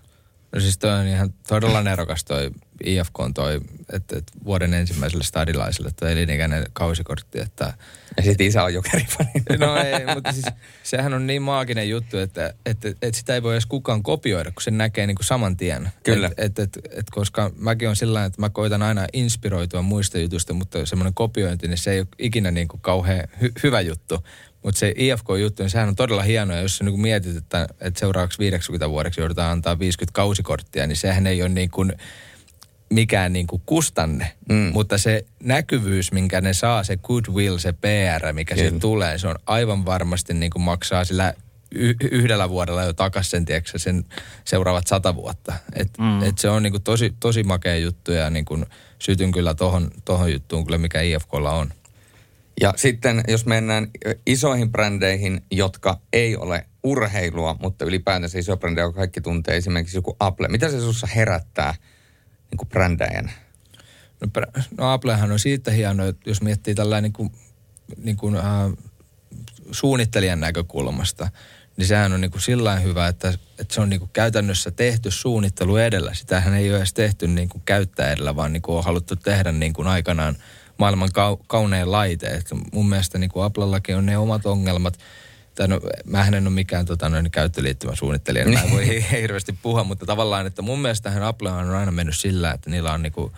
No siis toi on ihan todella nerokas toi IFK on toi, että, että vuoden ensimmäiselle stadilaiselle toi elinikäinen kausikortti, että... Ja sitten isä on jokerifani. No ei, mutta siis sehän on niin maaginen juttu, että, että, että sitä ei voi edes kukaan kopioida, kun sen näkee niin kuin saman tien. Kyllä. Et, et, et, et, koska mäkin on sillä että mä koitan aina inspiroitua muista jutusta, mutta semmoinen kopiointi, niin se ei ole ikinä niin kuin kauhean hy- hyvä juttu. Mutta se IFK-juttu, niin sehän on todella hienoa, jos sä niin mietit, että, että seuraavaksi 50 vuodeksi joudutaan antaa 50 kausikorttia, niin sehän ei ole niin kuin mikään niin kuin kustanne, mm. mutta se näkyvyys, minkä ne saa, se goodwill, se PR, mikä siitä tulee, se on aivan varmasti niin kuin maksaa sillä y- yhdellä vuodella jo takaisin sen, tiedätkö, sen seuraavat sata vuotta. Et, mm. et se on niin kuin tosi, tosi makea juttu ja niin kuin sytyn kyllä tohon, tohon juttuun kyllä, mikä IFKlla on. Ja sitten jos mennään isoihin brändeihin, jotka ei ole urheilua, mutta ylipäätänsä iso brändejä, joka kaikki tuntee, esimerkiksi joku Apple. Mitä se sinussa herättää niin kuin brändäjän? No, no Applehan on siitä hieno, että jos miettii tällainen niin kuin, niin kuin, äh, suunnittelijan näkökulmasta, niin sehän on niin kuin sillä hyvä, että, että se on niin kuin käytännössä tehty suunnittelu edellä. Sitähän ei ole edes tehty niin kuin käyttää edellä, vaan niin kuin on haluttu tehdä niin kuin aikanaan – maailman kau- kaunein laite. Et mun mielestä niin kuin Applellakin on ne omat ongelmat. Tai no, mä en ole mikään tota, noin käyttöliittymä suunnittelija, niin mä en voi hirveästi puhua, mutta tavallaan, että mun mielestä Apple on aina mennyt sillä, että niillä on niin kuin,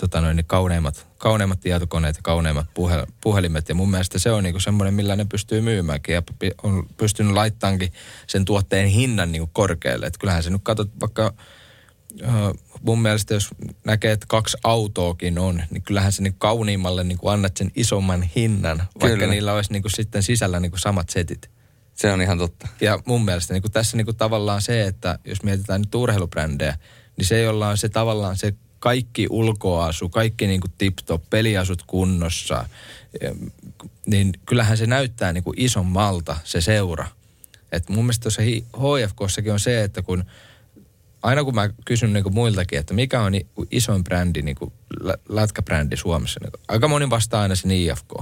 tota noin, niin kauneimmat, kauneimmat tietokoneet ja kauneimmat puhe, puhelimet. Ja mun mielestä se on niin semmoinen, millä ne pystyy myymäänkin ja on pystynyt laittaankin sen tuotteen hinnan niin kuin korkealle. Että kyllähän se nyt katsot vaikka mun mielestä jos näkee, että kaksi autoakin on, niin kyllähän se niin kauniimmalle niin kuin annat sen isomman hinnan, vaikka Kyllä. niillä olisi niin kuin sitten sisällä niin kuin samat setit. Se on ihan totta. Ja mun mielestä niin kuin tässä niin kuin tavallaan se, että jos mietitään nyt urheilubrändejä, niin se, jolla on se tavallaan se kaikki ulkoasu, kaikki niin kuin tip-top, peliasut kunnossa, niin kyllähän se näyttää niin kuin isommalta se seura. Et mun mielestä tuossa HFKssakin on se, että kun – aina kun mä kysyn niin muiltakin, että mikä on isoin brändi, niin kuin lätkäbrändi Suomessa, niin aika moni vastaa aina sen IFK.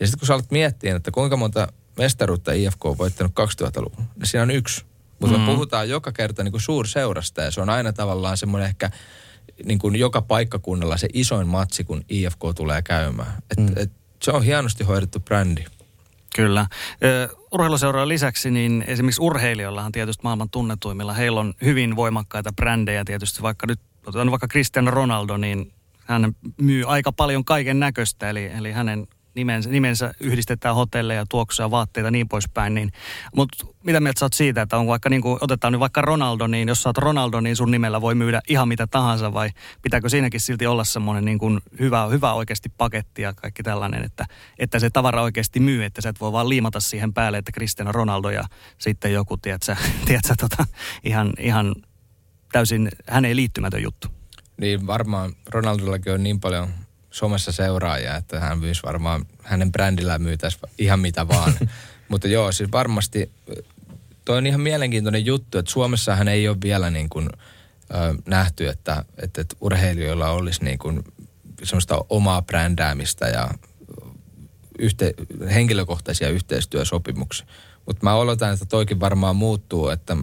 Ja sitten kun sä alat miettiä, että kuinka monta mestaruutta IFK on voittanut 2000-luvulla, niin siinä on yksi. Mutta mm-hmm. me puhutaan joka kerta niin kuin suurseurasta ja se on aina tavallaan semmoinen ehkä niin kuin joka paikkakunnalla se isoin matsi, kun IFK tulee käymään. Et, mm. et, se on hienosti hoidettu brändi. Kyllä. Urheiluseuraa lisäksi, niin esimerkiksi urheilijoillahan tietysti maailman tunnetuimmilla, heillä on hyvin voimakkaita brändejä tietysti, vaikka nyt otetaan vaikka Cristiano Ronaldo, niin hän myy aika paljon kaiken näköistä, eli, eli hänen nimensä, nimensä yhdistetään hotelleja, tuoksuja, vaatteita niin poispäin. Niin, mutta mitä mieltä sä oot siitä, että on vaikka niin kuin, otetaan nyt vaikka Ronaldo, niin jos sä oot Ronaldo, niin sun nimellä voi myydä ihan mitä tahansa vai pitääkö siinäkin silti olla semmoinen niin kuin hyvä, hyvä oikeasti paketti ja kaikki tällainen, että, että se tavara oikeasti myy, että sä et voi vaan liimata siihen päälle, että Cristiano Ronaldo ja sitten joku, tiedätkö, tiedätkö tota, ihan, ihan täysin häneen liittymätön juttu. Niin varmaan Ronaldollakin on niin paljon somessa seuraajia, että hän myisi varmaan, hänen brändillään myytäisi ihan mitä vaan. Mutta joo, siis varmasti toi on ihan mielenkiintoinen juttu, että Suomessahan ei ole vielä niin kuin, ö, nähty, että, että, että urheilijoilla olisi niin kuin semmoista omaa brändäämistä ja yhte, henkilökohtaisia yhteistyösopimuksia. Mutta mä oletan, että toikin varmaan muuttuu, että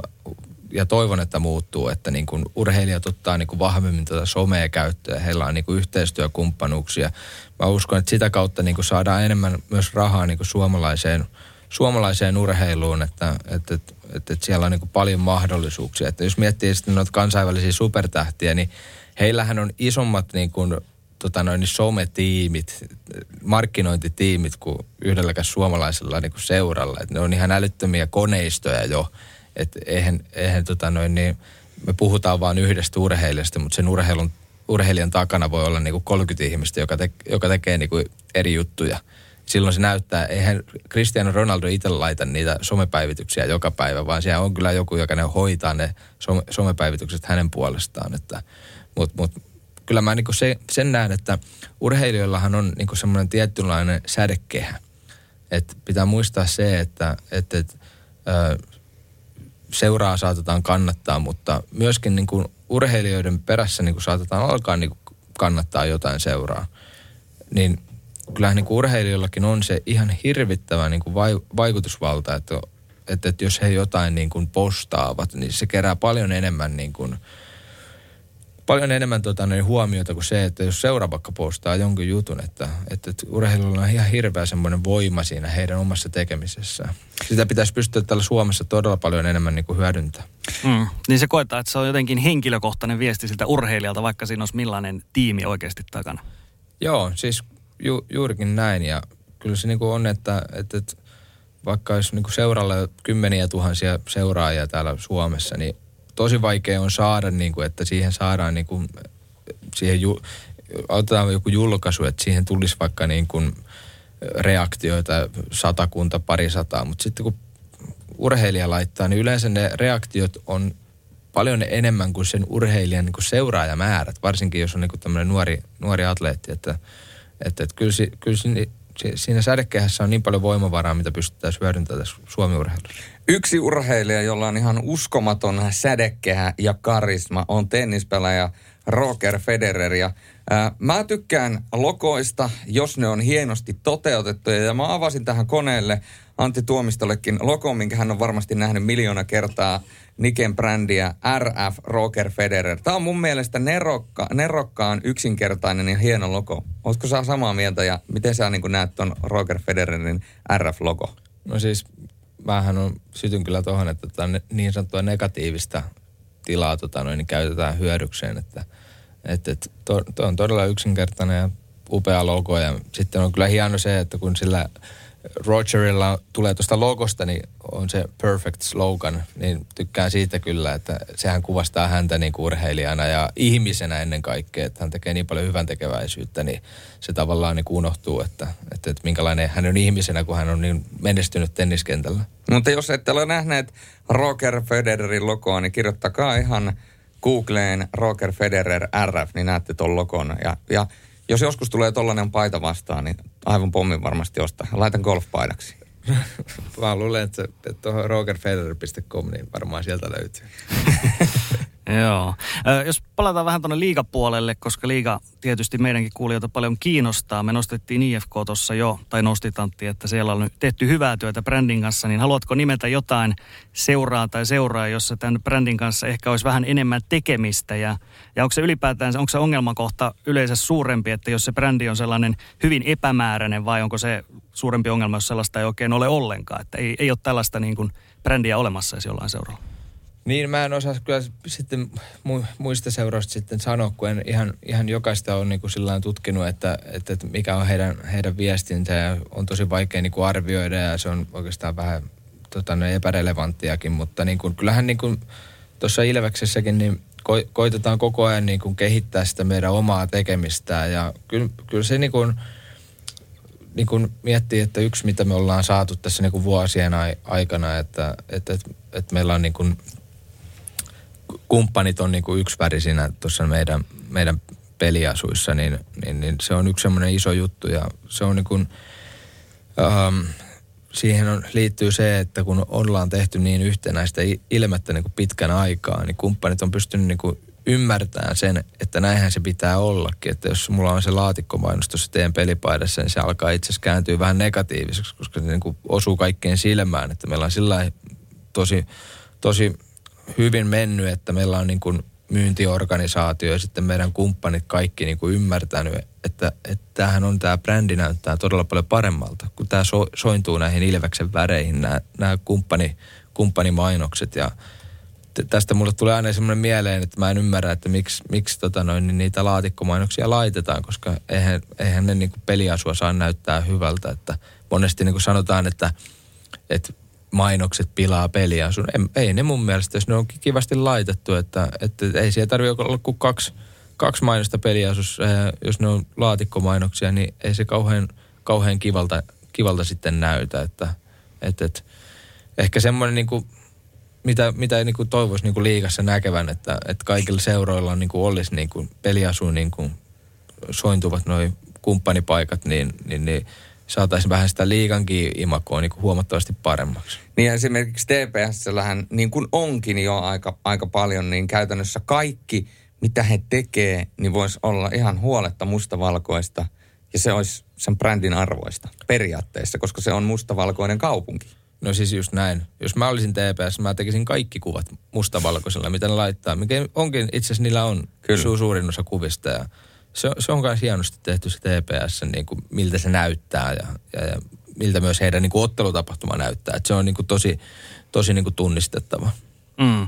ja toivon, että muuttuu, että niin kuin urheilijat ottaa niin kuin vahvemmin tätä somea käyttöön. Heillä on niin kuin yhteistyökumppanuuksia. Mä uskon, että sitä kautta niin kuin saadaan enemmän myös rahaa niin kuin suomalaiseen, suomalaiseen urheiluun, että, että, että, että, siellä on niin kuin paljon mahdollisuuksia. Että jos miettii sitten noita kansainvälisiä supertähtiä, niin heillähän on isommat niin kuin, tota noin, niin sometiimit, markkinointitiimit kuin yhdelläkään suomalaisella niin kuin seuralla. Että ne on ihan älyttömiä koneistoja jo – että eihän, eihän tota noin niin, me puhutaan vain yhdestä urheilijasta, mutta sen urheilun, urheilijan takana voi olla niin kuin 30 ihmistä, joka, te, joka tekee niin kuin eri juttuja. silloin se näyttää, eihän Cristiano Ronaldo itse laita niitä somepäivityksiä joka päivä, vaan siellä on kyllä joku, joka ne hoitaa ne some, somepäivitykset hänen puolestaan. Että, mut, mut, kyllä mä niinku se, sen näen, että urheilijoillahan on niinku semmoinen tietynlainen sädekehä. Et pitää muistaa se, että et, et, ö, seuraa saatetaan kannattaa, mutta myöskin niinku urheilijoiden perässä niinku saatetaan alkaa niinku kannattaa jotain seuraa. Niin kyllähän niin kuin urheilijoillakin on se ihan hirvittävä niin kuin vai, vaikutusvalta, että, että, että jos he jotain niin kuin postaavat, niin se kerää paljon enemmän niin kuin, paljon enemmän tota, niin huomiota kuin se, että jos seura vaikka postaa jonkun jutun, että, että, että urheilulla on ihan hirveä semmoinen voima siinä heidän omassa tekemisessään. Sitä pitäisi pystyä täällä Suomessa todella paljon enemmän niin kuin hyödyntää. Mm. Niin se koetaan, että se on jotenkin henkilökohtainen viesti siltä urheilijalta, vaikka siinä olisi millainen tiimi oikeasti takana. Joo, siis ju, juurikin näin ja kyllä se niin kuin on, että, että, että vaikka olisi niin kuin seuralle kymmeniä tuhansia seuraajia täällä Suomessa, niin tosi vaikea on saada, niin kuin, että siihen saadaan niin kuin, siihen ju, otetaan joku julkaisu, että siihen tulisi vaikka niin kuin reaktioita satakunta, parisataa, mutta sitten kun urheilija laittaa, niin yleensä ne reaktiot on paljon enemmän kuin sen urheilijan niin kuin seuraajamäärät, varsinkin jos on niin tämmöinen nuori, nuori atleetti, että, että, että kyllä, kyllä siinä sädekehässä on niin paljon voimavaraa, mitä pystyttäisiin hyödyntämään tässä Suomi-urheilussa. Yksi urheilija, jolla on ihan uskomaton sädekehä ja karisma, on tennispelaaja Roger Federer. Ja, ää, mä tykkään lokoista, jos ne on hienosti toteutettuja. Ja mä avasin tähän koneelle Antti Tuomistollekin logo, minkä hän on varmasti nähnyt miljoona kertaa. Niken brändiä RF Roger Federer. Tämä on mun mielestä nerokka, nerokkaan yksinkertainen ja hieno logo. Oletko sä samaa mieltä ja miten sä niin näet ton Roger Federerin RF-logo? No siis vähän on, sytyn kyllä tuohon, että tota niin sanottua negatiivista tilaa tota noin, niin käytetään hyödykseen. Että, että, to, to on todella yksinkertainen ja upea logo ja sitten on kyllä hieno se, että kun sillä Rogerilla tulee tuosta logosta, niin on se perfect slogan, niin tykkään siitä kyllä, että sehän kuvastaa häntä niin kuin urheilijana ja ihmisenä ennen kaikkea, että hän tekee niin paljon hyvän tekeväisyyttä, niin se tavallaan niin unohtuu, että, että, että minkälainen hän on ihmisenä, kun hän on niin menestynyt tenniskentällä. Mutta jos ette ole nähneet Roger Federerin logoa, niin kirjoittakaa ihan Googleen Roger Federer RF, niin näette tuon logon. Ja, ja jos joskus tulee tollainen paita vastaan, niin aivan pommin varmasti ostaa. Laitan golfpaidaksi. Mä luulen, että, tuohon rogerfederer.com, niin varmaan sieltä löytyy. Joo. Jos palataan vähän tuonne liigapuolelle, koska liiga tietysti meidänkin kuulijoita paljon kiinnostaa. Me nostettiin IFK tuossa jo, tai nostit Antti, että siellä on tehty hyvää työtä brändin kanssa, niin haluatko nimetä jotain seuraa tai seuraa, jossa tämän brändin kanssa ehkä olisi vähän enemmän tekemistä? Ja, ja onko se ylipäätään, onko se ongelmakohta yleensä suurempi, että jos se brändi on sellainen hyvin epämääräinen, vai onko se suurempi ongelma, jos sellaista ei oikein ole ollenkaan? Että ei, ei ole tällaista niin kuin brändiä olemassa jollain seuralla. Niin, mä en osaa kyllä sitten muista seurausta sitten sanoa, kun en ihan, ihan jokaista on niin kuin tutkinut, että, että, että, mikä on heidän, heidän viestintä ja on tosi vaikea niin kuin arvioida ja se on oikeastaan vähän tota, epärelevanttiakin, mutta niin kuin, kyllähän niin kuin tuossa Ilveksessäkin niin ko, koitetaan koko ajan niin kuin kehittää sitä meidän omaa tekemistä ja kyllä, kyllä se niin kuin, niin kuin miettii, että yksi mitä me ollaan saatu tässä niin kuin vuosien aikana, että, että, että, että meillä on niin kuin kumppanit on niin kuin yksivärisinä tuossa meidän, meidän peliasuissa, niin, niin, niin se on yksi semmoinen iso juttu ja se on niin kuin, ähm, siihen on, liittyy se, että kun ollaan tehty niin yhtenäistä ilmettä niin kuin pitkän aikaa, niin kumppanit on pystynyt niin kuin ymmärtämään sen, että näinhän se pitää ollakin. Että jos mulla on se laatikkomainos tuossa teidän pelipaidassa, niin se alkaa itse asiassa kääntyä vähän negatiiviseksi, koska se niin kuin osuu kaikkeen silmään. Että meillä on sillä tosi, tosi hyvin mennyt, että meillä on niin kuin myyntiorganisaatio ja sitten meidän kumppanit kaikki niin kuin ymmärtänyt, että, että tämähän on tämä brändi näyttää todella paljon paremmalta, kun tämä so, sointuu näihin Ilveksen väreihin, nämä, nämä kumppani, kumppanimainokset. Ja tästä mulle tulee aina semmoinen mieleen, että mä en ymmärrä, että miksi, miksi tota noin, niin niitä laatikkomainoksia laitetaan, koska eihän, eihän ne niin peliasua saa näyttää hyvältä, että monesti niin sanotaan, että, että mainokset pilaa peliä. Sun, ei, ne mun mielestä, jos ne on kivasti laitettu, että, että ei siellä tarvitse olla kuin kaksi, kaksi mainosta peliasussa, jos ne on laatikkomainoksia, niin ei se kauhean, kauhean kivalta, kivalta sitten näytä. Että, et, et, ehkä semmoinen niin kuin, mitä, mitä niin kuin toivoisi niin kuin liigassa näkevän, että, että kaikilla seuroilla niin kuin olisi niin kuin peliasuun niin kuin sointuvat noin kumppanipaikat, niin, niin, niin saataisiin vähän sitä liigankin imakoa niin kuin huomattavasti paremmaksi. Niin esimerkiksi TPS-llähän, niin kuin onkin jo aika, aika paljon, niin käytännössä kaikki, mitä he tekee, niin voisi olla ihan huoletta mustavalkoista. Ja se olisi sen brändin arvoista periaatteessa, koska se on mustavalkoinen kaupunki. No siis just näin. Jos mä olisin TPS, mä tekisin kaikki kuvat mustavalkoisella, mitä ne laittaa. Mikä onkin, itse asiassa niillä on Kyllä. Su- suurin osa kuvista. Ja se, se on myös hienosti tehty se TPS, niin kuin, miltä se näyttää ja, ja, ja miltä myös heidän niin kuin ottelutapahtuma näyttää. Et se on niin kuin tosi, tosi niin kuin tunnistettava. Mm.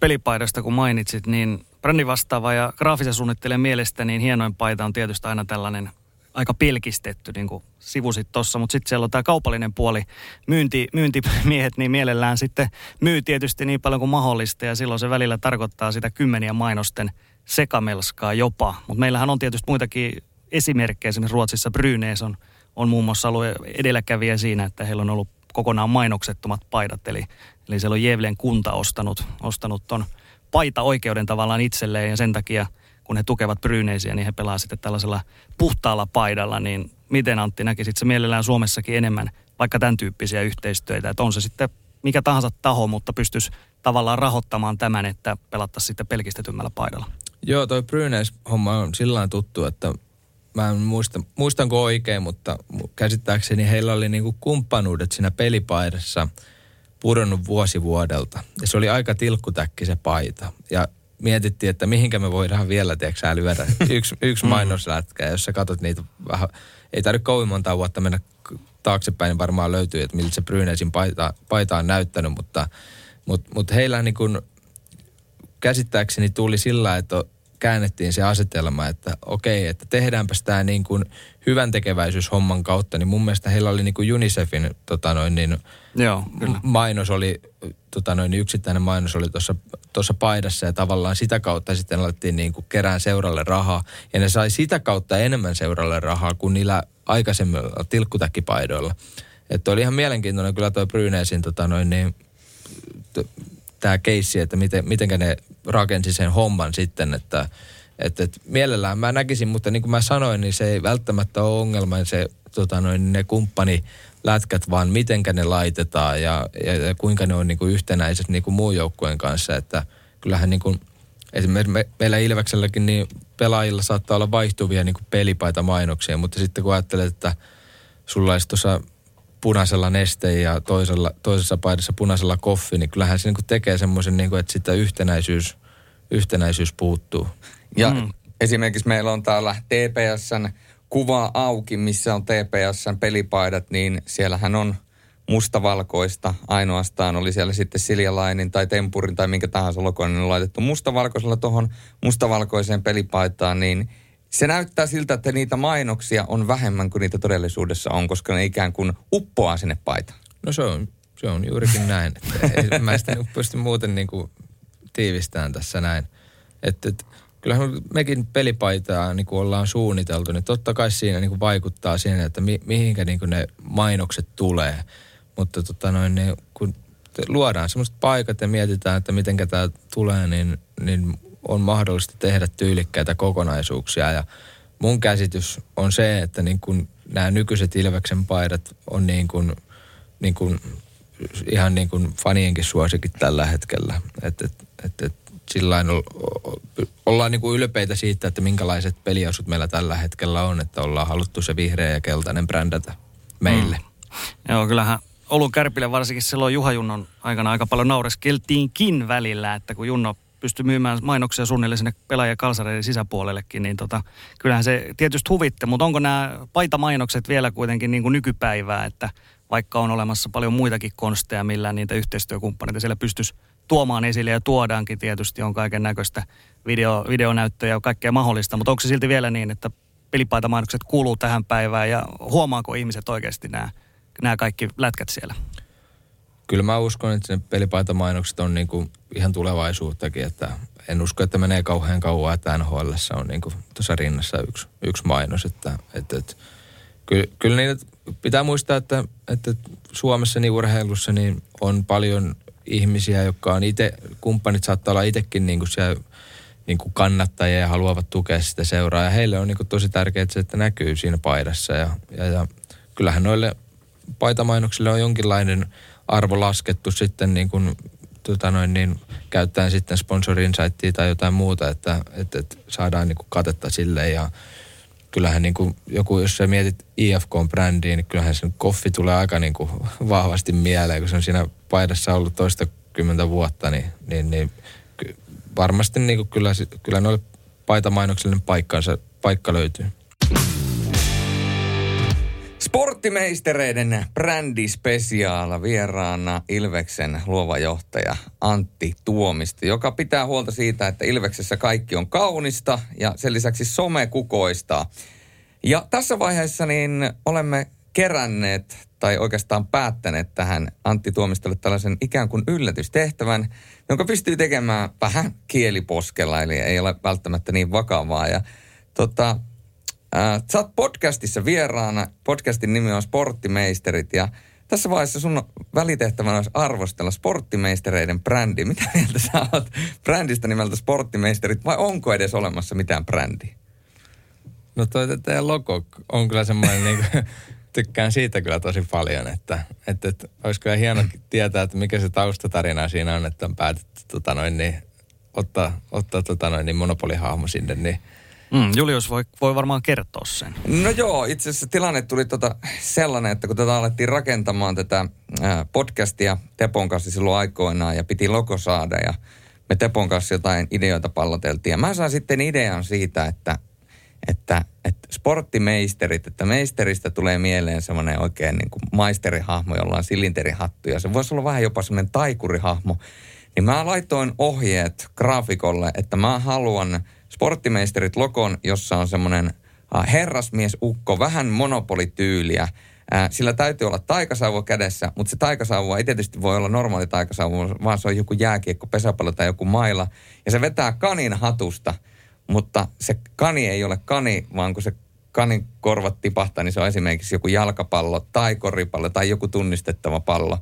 pelipaidasta kun mainitsit, niin brändi vastaava ja graafisen suunnittelijan mielestä niin hienoin paita on tietysti aina tällainen aika pilkistetty, niin kuin sivusit tuossa, mutta sitten siellä on tämä kaupallinen puoli. Myynti, myyntimiehet niin mielellään sitten myy tietysti niin paljon kuin mahdollista ja silloin se välillä tarkoittaa sitä kymmeniä mainosten sekamelskaa jopa. Mutta meillähän on tietysti muitakin esimerkkejä, esimerkiksi Ruotsissa Brynees on, on muun muassa ollut edelläkävijä siinä, että heillä on ollut kokonaan mainoksettomat paidat, eli, eli siellä on Jevlen kunta ostanut, ostanut paita-oikeuden tavallaan itselleen. Ja sen takia – kun he tukevat Bryneisiä, niin he pelaa sitten tällaisella puhtaalla paidalla, niin miten Antti näkisit se mielellään Suomessakin enemmän vaikka tämän tyyppisiä yhteistyötä, että on se sitten mikä tahansa taho, mutta pystyisi tavallaan rahoittamaan tämän, että pelattaisiin sitten pelkistetymmällä paidalla. Joo, toi Bryneis-homma on sillä tuttu, että mä en muista, muistanko oikein, mutta käsittääkseni heillä oli niinku kumppanuudet siinä pelipaidassa pudonnut vuosi vuodelta. Ja se oli aika tilkkutäkki se paita. Ja mietittiin, että mihinkä me voidaan vielä, tiedätkö lyödä yksi, yksi mm. mainoslätkä. Ja jos sä katsot niitä vähän, ei tarvitse kovin monta vuotta mennä taaksepäin, niin varmaan löytyy, että miltä se Brynäsin paita, paita on näyttänyt, mutta, mutta, mutta heillä niin kuin käsittääkseni tuli sillä, että käännettiin se asetelma, että okei, että tehdäänpäs tämä niin kuin hyvän tekeväisyyshomman kautta, niin mun mielestä heillä oli niin kuin UNICEFin tota noin, niin Joo, kyllä. mainos oli, tota noin, niin yksittäinen mainos oli tuossa paidassa ja tavallaan sitä kautta sitten alettiin niin kuin kerään seuralle rahaa. Ja ne sai sitä kautta enemmän seuralle rahaa kuin niillä aikaisemmilla tilkkutäkkipaidoilla. Että oli ihan mielenkiintoinen kyllä tuo Bryneesin tota noin, niin, tämä keissi, että miten, mitenkä ne rakensi sen homman sitten, että et, et mielellään mä näkisin, mutta niin kuin mä sanoin, niin se ei välttämättä ole ongelma se, tota noin, ne kumppani lätkät, vaan mitenkä ne laitetaan ja, ja, ja kuinka ne on niin kuin yhtenäiset niin kuin muun joukkueen kanssa. Että kyllähän niin kuin, esimerkiksi me, meillä Ilvekselläkin niin pelaajilla saattaa olla vaihtuvia niin kuin pelipaita mainoksia, mutta sitten kun ajattelet, että sulla olisi tuossa punaisella neste ja toisella, toisessa paidassa punaisella koffi, niin kyllähän se niin kuin tekee semmoisen, niin kuin, että sitä yhtenäisyys, yhtenäisyys puuttuu. Ja mm. esimerkiksi meillä on täällä TPSn kuva auki, missä on TPSn pelipaidat, niin siellähän on mustavalkoista ainoastaan. Oli siellä sitten Siljalainin tai Tempurin tai minkä tahansa lokoinen laitettu mustavalkoisella tuohon mustavalkoiseen pelipaitaan, niin se näyttää siltä, että niitä mainoksia on vähemmän kuin niitä todellisuudessa on, koska ne ikään kuin uppoaa sinne paitaan. No se on, se on juurikin näin. Että mä sitä pysty muuten niin kuin tiivistään tässä näin. Että, että kyllähän mekin pelipaitaa niin kuin ollaan suunniteltu, niin totta kai siinä niin kuin vaikuttaa siihen, että mi, mihinkä niin kuin ne mainokset tulee. Mutta tota noin, niin kun luodaan semmoiset paikat ja mietitään, että miten tämä tulee, niin, niin on mahdollista tehdä tyylikkäitä kokonaisuuksia. Ja mun käsitys on se, että niin kuin nämä nykyiset Ilveksen paidat on niin kuin, niin kuin ihan niin kuin fanienkin suosikin tällä hetkellä. Että et, et, et, sillä ollaan niin kuin ylpeitä siitä, että minkälaiset peliasut meillä tällä hetkellä on, että ollaan haluttu se vihreä ja keltainen brändätä meille. Mm. Joo, kyllähän Oulun Kärpille varsinkin silloin Juha Junnon aikana aika paljon naureskeltiinkin välillä, että kun Junno pystyi myymään mainoksia suunnilleen sinne pelaaja kalsareiden sisäpuolellekin, niin tota, kyllähän se tietysti huvitti, mutta onko nämä paitamainokset vielä kuitenkin niin kuin nykypäivää, että vaikka on olemassa paljon muitakin konsteja, millä niitä yhteistyökumppaneita siellä pystyisi tuomaan esille ja tuodaankin tietysti on kaiken näköistä video, videonäyttöjä ja kaikkea mahdollista, mutta onko se silti vielä niin, että pelipaitamainokset kuuluu tähän päivään ja huomaako ihmiset oikeasti nämä, nämä kaikki lätkät siellä? Kyllä mä uskon, että ne pelipaitamainokset on niinku ihan tulevaisuuttakin, että en usko, että menee kauhean kauan, että NHL on niinku tuossa rinnassa yksi, yksi mainos, että, että, että kyllä, kyllä niitä pitää muistaa, että, että Suomessa niin urheilussa niin on paljon ihmisiä, jotka on itse, kumppanit saattaa olla itsekin niin kuin siellä niin kuin kannattajia ja haluavat tukea sitä seuraa. Ja heille on niin kuin tosi tärkeää se, että näkyy siinä paidassa. Ja, ja, ja kyllähän noille paitamainoksille on jonkinlainen arvo laskettu sitten niin kuin, tota noin, niin, käyttäen sitten sponsorin tai jotain muuta, että, että, että saadaan niin kuin katetta sille ja kyllähän niin kuin joku, jos sä mietit IFK-brändiä, niin kyllähän sen koffi tulee aika niin kuin vahvasti mieleen, kun se on siinä paidassa ollut toista kymmentä vuotta, niin, niin, niin varmasti niin kuin kyllä, kyllä noille paitamainoksille paikkansa, paikka löytyy. Sporttimeistereiden brändispesiaala vieraana Ilveksen luova johtaja Antti Tuomisto, joka pitää huolta siitä, että Ilveksessä kaikki on kaunista ja sen lisäksi some kukoistaa. Ja tässä vaiheessa niin olemme keränneet tai oikeastaan päättäneet tähän Antti Tuomistolle tällaisen ikään kuin yllätystehtävän, jonka pystyy tekemään vähän kieliposkella, eli ei ole välttämättä niin vakavaa. Ja tota, Äh, sä oot podcastissa vieraana. Podcastin nimi on Sporttimeisterit ja tässä vaiheessa sun välitehtävänä olisi arvostella sporttimeistereiden brändi. Mitä mieltä sä oot brändistä nimeltä Sporttimeisterit vai onko edes olemassa mitään brändiä? No toi teidän logo on kyllä semmoinen, niin kuin, tykkään siitä kyllä tosi paljon, että, että, että olisi kyllä hieno tietää, että mikä se taustatarina siinä on, että on päätetty tota noin, niin, ottaa, ottaa tota noin, niin monopolihahmo sinne, niin Mm, Julius voi, voi varmaan kertoa sen. No joo, itse asiassa tilanne tuli tota sellainen, että kun tätä alettiin rakentamaan tätä podcastia Tepon kanssa silloin aikoinaan ja piti logo saada ja me Tepon kanssa jotain ideoita palloteltiin. Ja mä sain sitten idean siitä, että, että, että sporttimeisterit, että meisteristä tulee mieleen semmoinen oikein niin kuin maisterihahmo, jolla on silinterihattu ja se voisi olla vähän jopa semmoinen taikurihahmo. Niin mä laitoin ohjeet graafikolle, että mä haluan – sporttimeisterit lokon, jossa on semmoinen herrasmiesukko, vähän monopolityyliä. Sillä täytyy olla taikasauva kädessä, mutta se taikasauva ei tietysti voi olla normaali taikasauva, vaan se on joku jääkiekko, pesäpallo tai joku maila. Ja se vetää kanin hatusta, mutta se kani ei ole kani, vaan kun se kanin korvat tipahtaa, niin se on esimerkiksi joku jalkapallo tai koripallo tai joku tunnistettava pallo,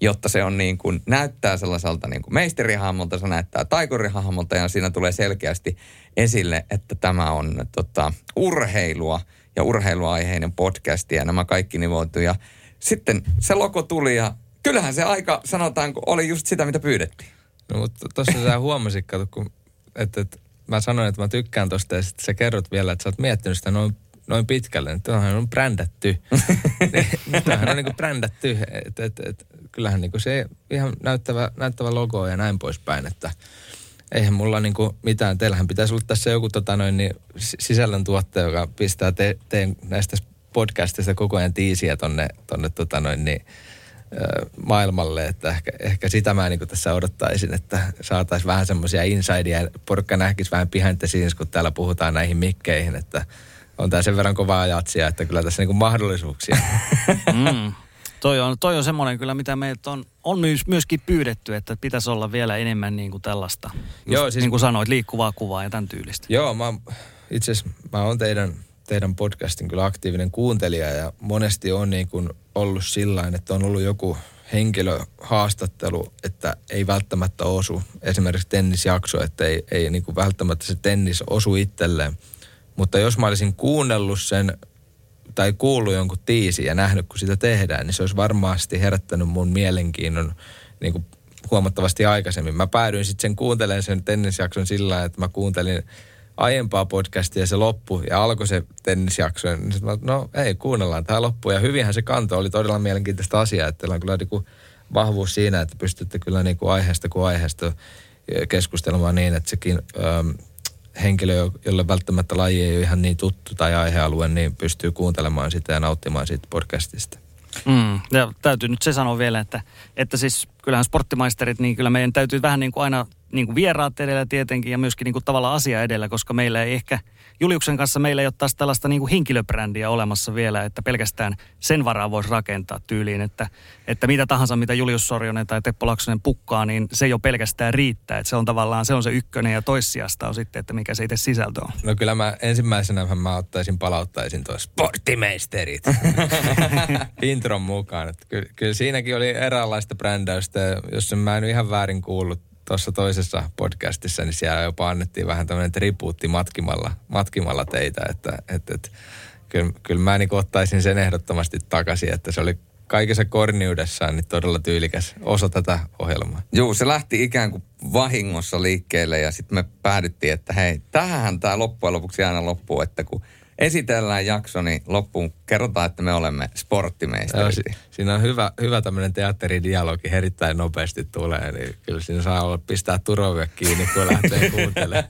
jotta se on niin kuin, näyttää sellaiselta niin kuin meisterihahmolta, se näyttää taikorihahmolta ja siinä tulee selkeästi esille, että tämä on tota, urheilua ja urheiluaiheinen podcast ja nämä kaikki nivoutuu. Ja sitten se logo tuli ja kyllähän se aika, sanotaanko, oli just sitä, mitä pyydettiin. No mutta tuossa sä huomasit, kato, kun, että, että mä sanoin, että mä tykkään tosta ja sitten sä kerrot vielä, että sä oot miettinyt sitä noin noin pitkälle, tuohan on brändätty. Tämähän on niin kuin brändätty. Et, et, et, kyllähän niin kuin se ihan näyttävä, näyttävä logo ja näin poispäin, että eihän mulla niin kuin mitään. Teillähän pitäisi olla tässä joku tota noin, niin sisällöntuottaja, joka pistää te, teen näistä podcastista koko ajan tiisiä tonne, tonne tota noin, niin, maailmalle, että ehkä, ehkä sitä mä niin tässä odottaisin, että saataisiin vähän semmoisia insideja, porukka nähkisi vähän behind the scenes, kun täällä puhutaan näihin mikkeihin, että on tämä sen verran kovaa jatsia, että kyllä tässä niinku mahdollisuuksia. mm. Toi on, toi on semmoinen kyllä, mitä meiltä on, on myös, myöskin pyydetty, että pitäisi olla vielä enemmän niin kuin tällaista. Just, Joo, siis, niin kuin sanoit, liikkuvaa kuvaa ja tämän tyylistä. Joo, mä, itse asiassa mä oon teidän, teidän podcastin kyllä aktiivinen kuuntelija ja monesti on niin kuin ollut sillä että on ollut joku henkilöhaastattelu, että ei välttämättä osu. Esimerkiksi tennisjakso, että ei, ei niin kuin välttämättä se tennis osu itselleen. Mutta jos mä olisin kuunnellut sen tai kuullut jonkun tiisi ja nähnyt, kun sitä tehdään, niin se olisi varmasti herättänyt mun mielenkiinnon niin kuin huomattavasti aikaisemmin. Mä päädyin sitten sen kuuntelemaan sen tennisjakson sillä että mä kuuntelin aiempaa podcastia se loppu ja alkoi se tennisjakso. Niin mä, no ei, kuunnellaan tämä loppu. Ja hyvinhän se kanto oli todella mielenkiintoista asiaa, että teillä on kyllä niin kuin vahvuus siinä, että pystytte kyllä niin kuin aiheesta kuin aiheesta keskustelemaan niin, että sekin ähm, henkilö, jolle välttämättä laji ei ole ihan niin tuttu tai aihealue, niin pystyy kuuntelemaan sitä ja nauttimaan siitä podcastista. Mm, ja täytyy nyt se sanoa vielä, että, että siis kyllähän sporttimaisterit, niin kyllä meidän täytyy vähän niin kuin aina niin kuin vieraat edellä tietenkin ja myöskin niin kuin tavallaan asia edellä, koska meillä ei ehkä Juliuksen kanssa meillä ei ole taas tällaista niin kuin henkilöbrändiä olemassa vielä, että pelkästään sen varaa voisi rakentaa tyyliin, että, että mitä tahansa, mitä Julius Sorjonen tai Teppo Laksonen pukkaa, niin se jo pelkästään riittää. Että se on tavallaan, se on se ykkönen ja toissijasta on sitten, että mikä se itse sisältö on. No kyllä mä ensimmäisenä mä ottaisin, palauttaisin tuo sporttimeisterit intron mukaan. Että kyllä, kyllä siinäkin oli eräänlaista brändäystä. Jos mä en ihan väärin kuullut tuossa toisessa podcastissa, niin siellä jopa annettiin vähän tämmöinen tribuutti matkimalla, matkimalla teitä, että että että kyllä, kyllä mä niin ottaisin sen ehdottomasti takaisin, että se oli kaikessa korniudessaan niin todella tyylikäs osa tätä ohjelmaa. Joo, se lähti ikään kuin vahingossa liikkeelle ja sitten me päädyttiin, että hei, tähän tämä loppujen lopuksi aina loppuu, että kun – esitellään jakso, niin loppuun kerrotaan, että me olemme sporttimeisterit. si- siinä on hyvä, hyvä tämmöinen teatteridialogi, erittäin nopeasti tulee, niin kyllä siinä saa olla pistää turvavia kiinni, kun lähtee kuuntelemaan.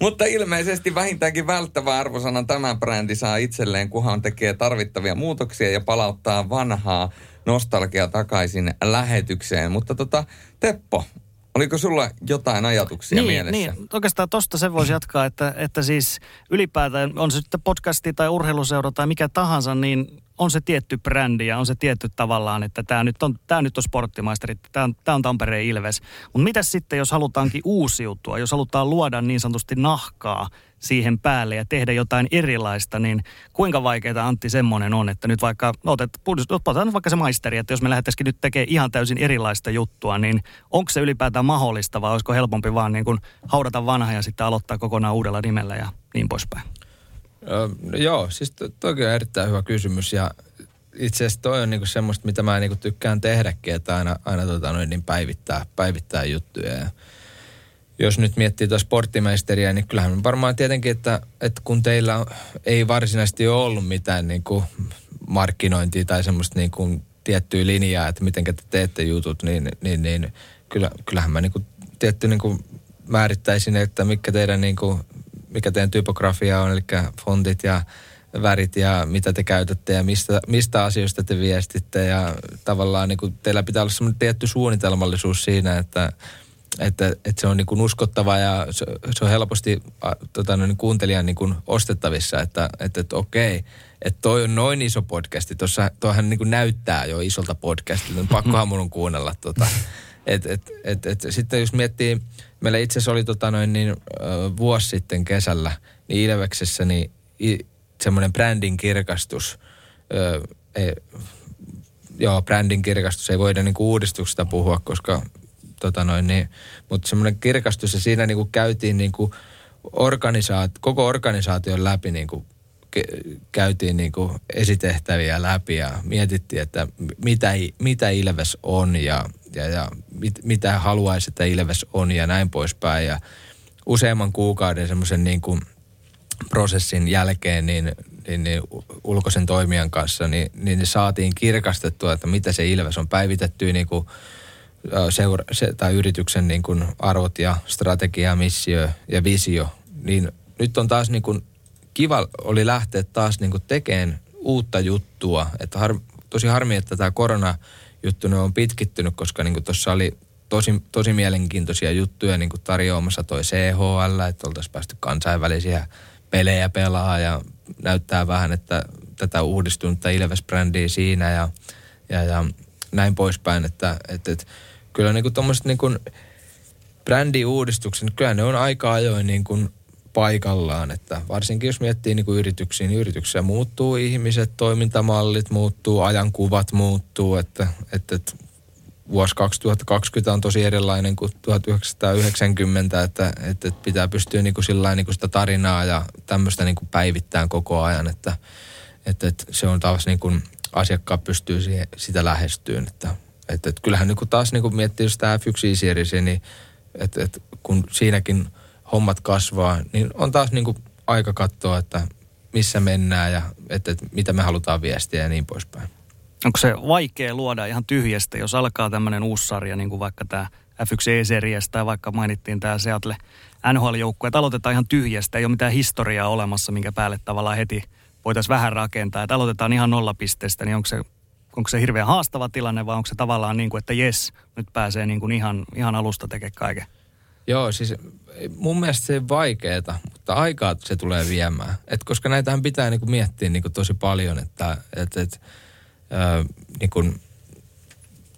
Mutta ilmeisesti vähintäänkin välttävä arvosanan tämä brändi saa itselleen, kunhan tekee tarvittavia muutoksia ja palauttaa vanhaa nostalgia takaisin lähetykseen. Mutta tota, Teppo, Oliko sulla jotain ajatuksia niin, mielessä? Niin, oikeastaan tosta se voisi jatkaa, että, että siis ylipäätään on se sitten podcasti tai urheiluseura tai mikä tahansa, niin on se tietty brändi ja on se tietty tavallaan, että tämä nyt on, tämä nyt on sporttimaisteri, tämä on, tämä on Tampereen Ilves. Mutta mitä sitten, jos halutaankin uusiutua, jos halutaan luoda niin sanotusti nahkaa siihen päälle ja tehdä jotain erilaista, niin kuinka vaikeaa Antti semmoinen on, että nyt vaikka, otet, otetaan vaikka se maisteri, että jos me lähdettäisikin nyt tekemään ihan täysin erilaista juttua, niin onko se ylipäätään mahdollista vai olisiko helpompi vaan niin kuin haudata vanha ja sitten aloittaa kokonaan uudella nimellä ja niin poispäin? Joo, siis to, toki on erittäin hyvä kysymys ja itse asiassa toi on niinku semmoista, mitä mä niinku tykkään tehdäkin, että aina, aina tota noin, niin päivittää, päivittää juttuja. Ja jos nyt miettii tuota sporttimeisteriä, niin kyllähän varmaan tietenkin, että, että kun teillä ei varsinaisesti ole ollut mitään niinku markkinointia tai semmoista niinku tiettyä linjaa, että miten te teette jutut, niin, niin, niin kyllä, kyllähän mä niinku tietty niinku määrittäisin, että mikä teidän niinku mikä teidän typografia on, eli fontit ja värit ja mitä te käytätte ja mistä, mistä asioista te viestitte. Ja tavallaan niin kuin, teillä pitää olla semmoinen tietty suunnitelmallisuus siinä, että, että, että se on niin kuin uskottava ja se, se on helposti tota, niin kuuntelijan niin kuin ostettavissa, että, että, että okei, että toi on noin iso podcasti, tuossa, toihan niin kuin näyttää jo isolta podcastilta, niin pakkohan mun on kuunnella tota. Et, et, et, et, sitten jos miettii, meillä itse asiassa oli tota noin niin, vuosi sitten kesällä, niin Ilveksessä niin semmoinen brändin kirkastus, ö, ei, joo, brändin kirkastus, ei voida niinku uudistuksesta puhua, koska tota noin niin, mutta semmoinen kirkastus ja siinä niinku käytiin niinku organisaat, koko organisaation läpi niinku käytiin niin kuin esitehtäviä läpi ja mietittiin, että mitä, mitä Ilves on ja, ja, ja mit, mitä haluaisi, että Ilves on ja näin poispäin. Ja useamman kuukauden semmoisen niin kuin prosessin jälkeen niin, niin, niin ulkoisen toimijan kanssa, niin, niin saatiin kirkastettua, että mitä se Ilves on päivitetty niin kuin seura, se, tai yrityksen niin kuin arvot ja strategia, missio ja visio. Niin nyt on taas niin kuin kiva oli lähteä taas niin tekemään uutta juttua. Että har, tosi harmi, että tämä korona juttu on pitkittynyt, koska niin tuossa oli tosi, tosi mielenkiintoisia juttuja niin tarjoamassa toi CHL, että oltaisiin päästy kansainvälisiä pelejä pelaa ja näyttää vähän, että tätä uudistunutta Ilves-brändiä siinä ja, ja, ja näin poispäin, että, että, että kyllä niin tuommoiset niin brändiuudistukset, kyllä ne on aika ajoin niin kuin paikallaan. Että varsinkin jos miettii niin kuin yrityksiä, niin yrityksissä muuttuu ihmiset, toimintamallit muuttuu, ajankuvat muuttuu. Että, että, että vuosi 2020 on tosi erilainen kuin 1990, että, että pitää pystyä niin kuin sillain, niin kuin sitä tarinaa ja tämmöistä niin kuin päivittämään koko ajan. Että, että, että se on taas niin kuin asiakkaat pystyy siihen, sitä lähestyyn. Että, että, että kyllähän niin kuin taas niin kuin miettii sitä F1 niin että, että kun siinäkin – hommat kasvaa, niin on taas niin kuin aika katsoa, että missä mennään ja että, että mitä me halutaan viestiä ja niin poispäin. Onko se vaikea luoda ihan tyhjästä, jos alkaa tämmöinen uusi sarja, niin kuin vaikka tämä F1 E-series tai vaikka mainittiin tämä Seattle NHL-joukkue, että aloitetaan ihan tyhjästä, ei ole mitään historiaa olemassa, minkä päälle tavallaan heti voitaisiin vähän rakentaa. Että aloitetaan ihan nollapisteestä, niin onko se, onko se hirveän haastava tilanne vai onko se tavallaan niin kuin, että jes, nyt pääsee niin kuin ihan, ihan alusta tekemään kaiken? Joo, siis mun mielestä se on vaikeeta, mutta aikaa se tulee viemään. Et koska näitähän pitää niinku miettiä niinku tosi paljon, että et, et, ää, niinku,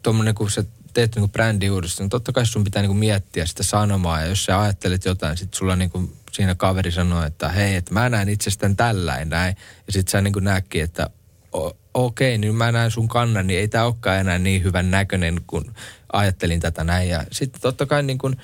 tommonen, kun sä teet niinku brändiuudistus, niin totta kai sun pitää niinku miettiä sitä sanomaa. Ja jos sä ajattelet jotain, sit sulla niinku siinä kaveri sanoo, että hei, että mä näen itsestäni tälläin näin. Ja sit sä niinku näkki, että okei, okay, niin mä näen sun kannan, niin ei tää olekaan enää niin hyvän näköinen, kun ajattelin tätä näin. Ja sitten totta kai niin kun,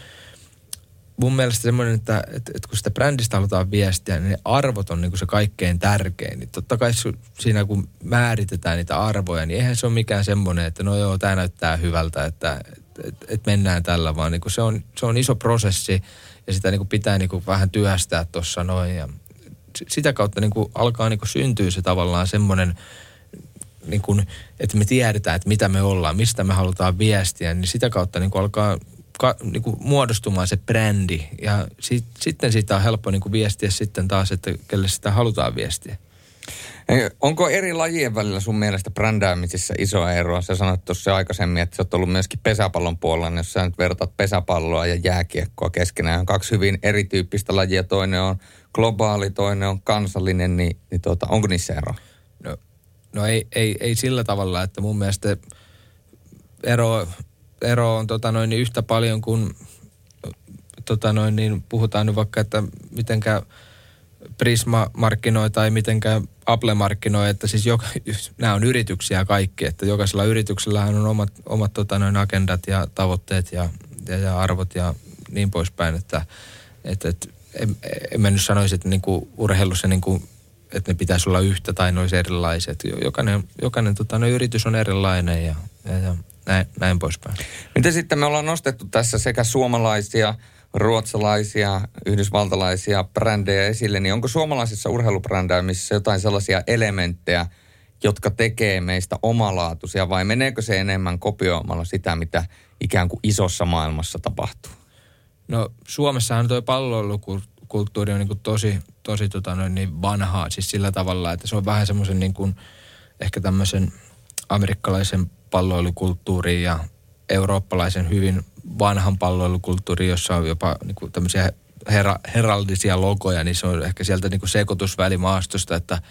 mun mielestä semmoinen, että, että, että kun sitä brändistä halutaan viestiä, niin ne arvot on niin se kaikkein tärkein. Niin totta kai siinä kun määritetään niitä arvoja, niin eihän se ole mikään semmoinen, että no joo, tämä näyttää hyvältä, että, että, että, että mennään tällä, vaan niin se, on, se on iso prosessi ja sitä niin pitää niin vähän työstää tuossa noin. Ja sitä kautta niin alkaa niin syntyä se tavallaan semmoinen, niin kuin, että me tiedetään, että mitä me ollaan, mistä me halutaan viestiä, niin sitä kautta niin alkaa ka, niin kuin muodostumaan se brändi. Ja sit, sitten siitä on helppo niin kuin viestiä sitten taas, että kelle sitä halutaan viestiä. Onko eri lajien välillä sun mielestä brändäämisissä isoa eroa? Sä sanoit tuossa aikaisemmin, että sä oot ollut myöskin pesäpallon puolella, niin jos sä nyt vertaat pesäpalloa ja jääkiekkoa keskenään, on kaksi hyvin erityyppistä lajia. Toinen on globaali, toinen on kansallinen, niin, niin tuota, onko niissä eroa? No, no ei, ei, ei, sillä tavalla, että mun mielestä ero, ero on tota noin, niin yhtä paljon kuin tota noin, niin puhutaan nyt vaikka, että mitenkä Prisma markkinoi tai mitenkä Apple markkinoi, että siis joka, nämä on yrityksiä kaikki, että jokaisella yrityksellä on omat, omat tota noin agendat ja tavoitteet ja, ja, ja arvot ja niin poispäin, että et, et, en, en mä nyt sanoisi, että niinku urheilussa niinku, että ne pitäisi olla yhtä tai ne olisi erilaiset. Jokainen, jokainen tota, no, yritys on erilainen ja, ja, ja näin, näin poispäin. Miten sitten me ollaan nostettu tässä sekä suomalaisia, ruotsalaisia, yhdysvaltalaisia brändejä esille, niin onko suomalaisissa urheilubrändäämisissä jotain sellaisia elementtejä, jotka tekee meistä omalaatuisia vai meneekö se enemmän kopioimalla sitä, mitä ikään kuin isossa maailmassa tapahtuu? No Suomessahan tuo palloilukulttuuri on niin kuin tosi, tosi tota noin, niin vanhaa, siis sillä tavalla, että se on vähän semmoisen niin kuin, ehkä tämmöisen amerikkalaisen palloilukulttuuriin ja eurooppalaisen hyvin vanhan palloilukulttuuriin, jossa on jopa niin kuin tämmöisiä hera, heraldisia logoja, niin se on ehkä sieltä niin kuin sekoitusvälimaastosta, että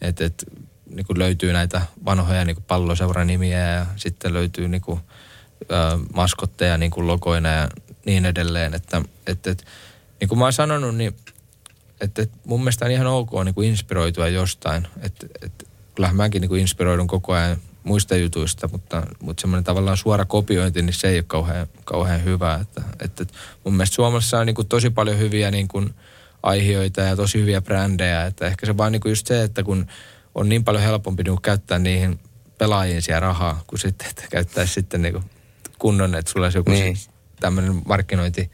et, et, niin kuin löytyy näitä vanhoja niin kuin palloseuranimiä ja sitten löytyy niin kuin, ö, maskotteja niin kuin logoina ja niin edelleen. Että, et, et, niin kuin mä oon sanonut, niin että et mun mielestä on ihan ok niin kuin inspiroitua jostain. Että et, kyllähän mäkin niin kuin inspiroidun koko ajan muista jutuista, mutta, mutta semmoinen tavallaan suora kopiointi, niin se ei ole kauhean, kauhean hyvä. Että, että mun mielestä Suomessa on niin kuin tosi paljon hyviä niin kuin aiheita ja tosi hyviä brändejä, että ehkä se vaan niin kuin just se, että kun on niin paljon helpompi niin kuin käyttää niihin pelaajiin siellä rahaa, kuin sitten, että käyttäisi sitten niin kuin kunnon, että sulla olisi joku niin. tämmöinen markkinointi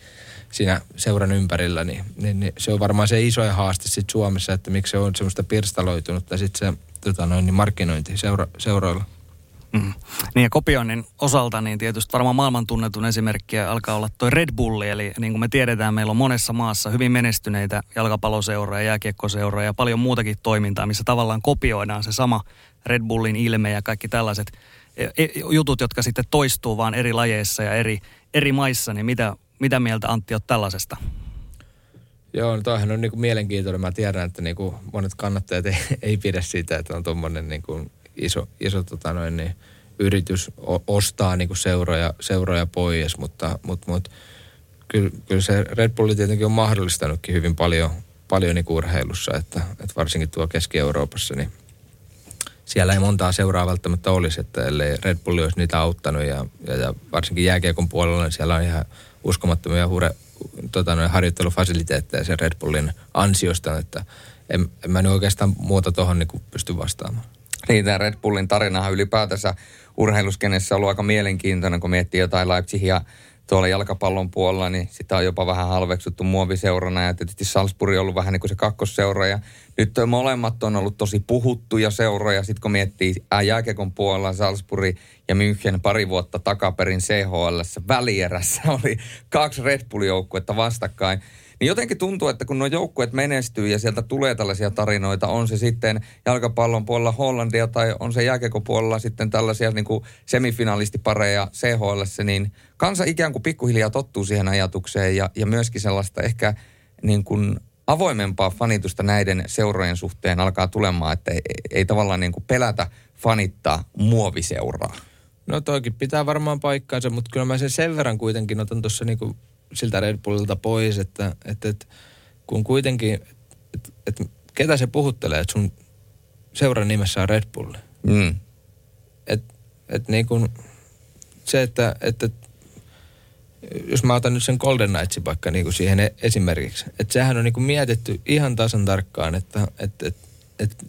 siinä seuran ympärillä, niin, niin, niin se on varmaan se iso haaste sitten Suomessa, että miksi se on semmoista pirstaloitunutta sitten se tota noin, niin markkinointi seura, seuroilla. Mm. Niin ja kopioinnin osalta niin tietysti varmaan maailman tunnetun esimerkkiä alkaa olla toi Red Bulli. Eli niin kuin me tiedetään, meillä on monessa maassa hyvin menestyneitä jalkapalloseuroja, jääkiekkoseuroja ja paljon muutakin toimintaa, missä tavallaan kopioidaan se sama Red Bullin ilme ja kaikki tällaiset e, e, jutut, jotka sitten toistuu vaan eri lajeissa ja eri, eri maissa. Niin mitä, mitä mieltä Antti on tällaisesta? Joo, no on niin kuin mielenkiintoinen. Mä tiedän, että niin kuin monet kannattajat ei, ei pidä siitä, että on tuommoinen niin kuin iso, iso tota noin, niin yritys ostaa niin kuin seuroja, seuroja pois, mutta, mutta, mutta kyllä, kyllä se Red Bull tietenkin on mahdollistanutkin hyvin paljon, paljon niin urheilussa, että, että varsinkin tuo Keski-Euroopassa, niin siellä ei montaa seuraa välttämättä olisi, että ellei Red Bull olisi niitä auttanut ja, ja, ja varsinkin jääkiekon puolella, niin siellä on ihan uskomattomia hure, tota, noin harjoittelufasiliteetteja sen Red Bullin ansiosta, että en, en mä nyt oikeastaan muuta tuohon niin pysty vastaamaan. Niin, tämä Red Bullin tarinahan ylipäätänsä urheiluskenessä on ollut aika mielenkiintoinen, kun miettii jotain Leipzigia tuolla jalkapallon puolella, niin sitä on jopa vähän halveksuttu muoviseurana ja tietysti Salzburg on ollut vähän niin kuin se kakkosseura ja nyt molemmat on ollut tosi puhuttuja seuroja. Sitten kun miettii jääkiekon puolella Salzburg ja München pari vuotta takaperin CHL välierässä oli kaksi Red Bull-joukkuetta vastakkain. Niin jotenkin tuntuu, että kun nuo joukkueet menestyy ja sieltä tulee tällaisia tarinoita, on se sitten jalkapallon puolella Hollandia tai on se jääkekopuolella sitten tällaisia niin kuin semifinalistipareja CHL, niin kansa ikään kuin pikkuhiljaa tottuu siihen ajatukseen ja, ja myöskin sellaista ehkä niin kuin avoimempaa fanitusta näiden seurojen suhteen alkaa tulemaan, että ei, ei tavallaan niin kuin pelätä fanittaa muoviseuraa. No toikin pitää varmaan paikkaansa, mutta kyllä mä sen sen verran kuitenkin otan tuossa niinku siltä Red Bullilta pois, että, että, että kun kuitenkin, että, että ketä se puhuttelee, että sun seuran nimessä on Red Bull. Mm. Että et niin kuin se, että, että jos mä otan nyt sen Golden Knightsin vaikka niin kuin siihen esimerkiksi, että sehän on niin kuin mietitty ihan tasan tarkkaan, että, että, että, että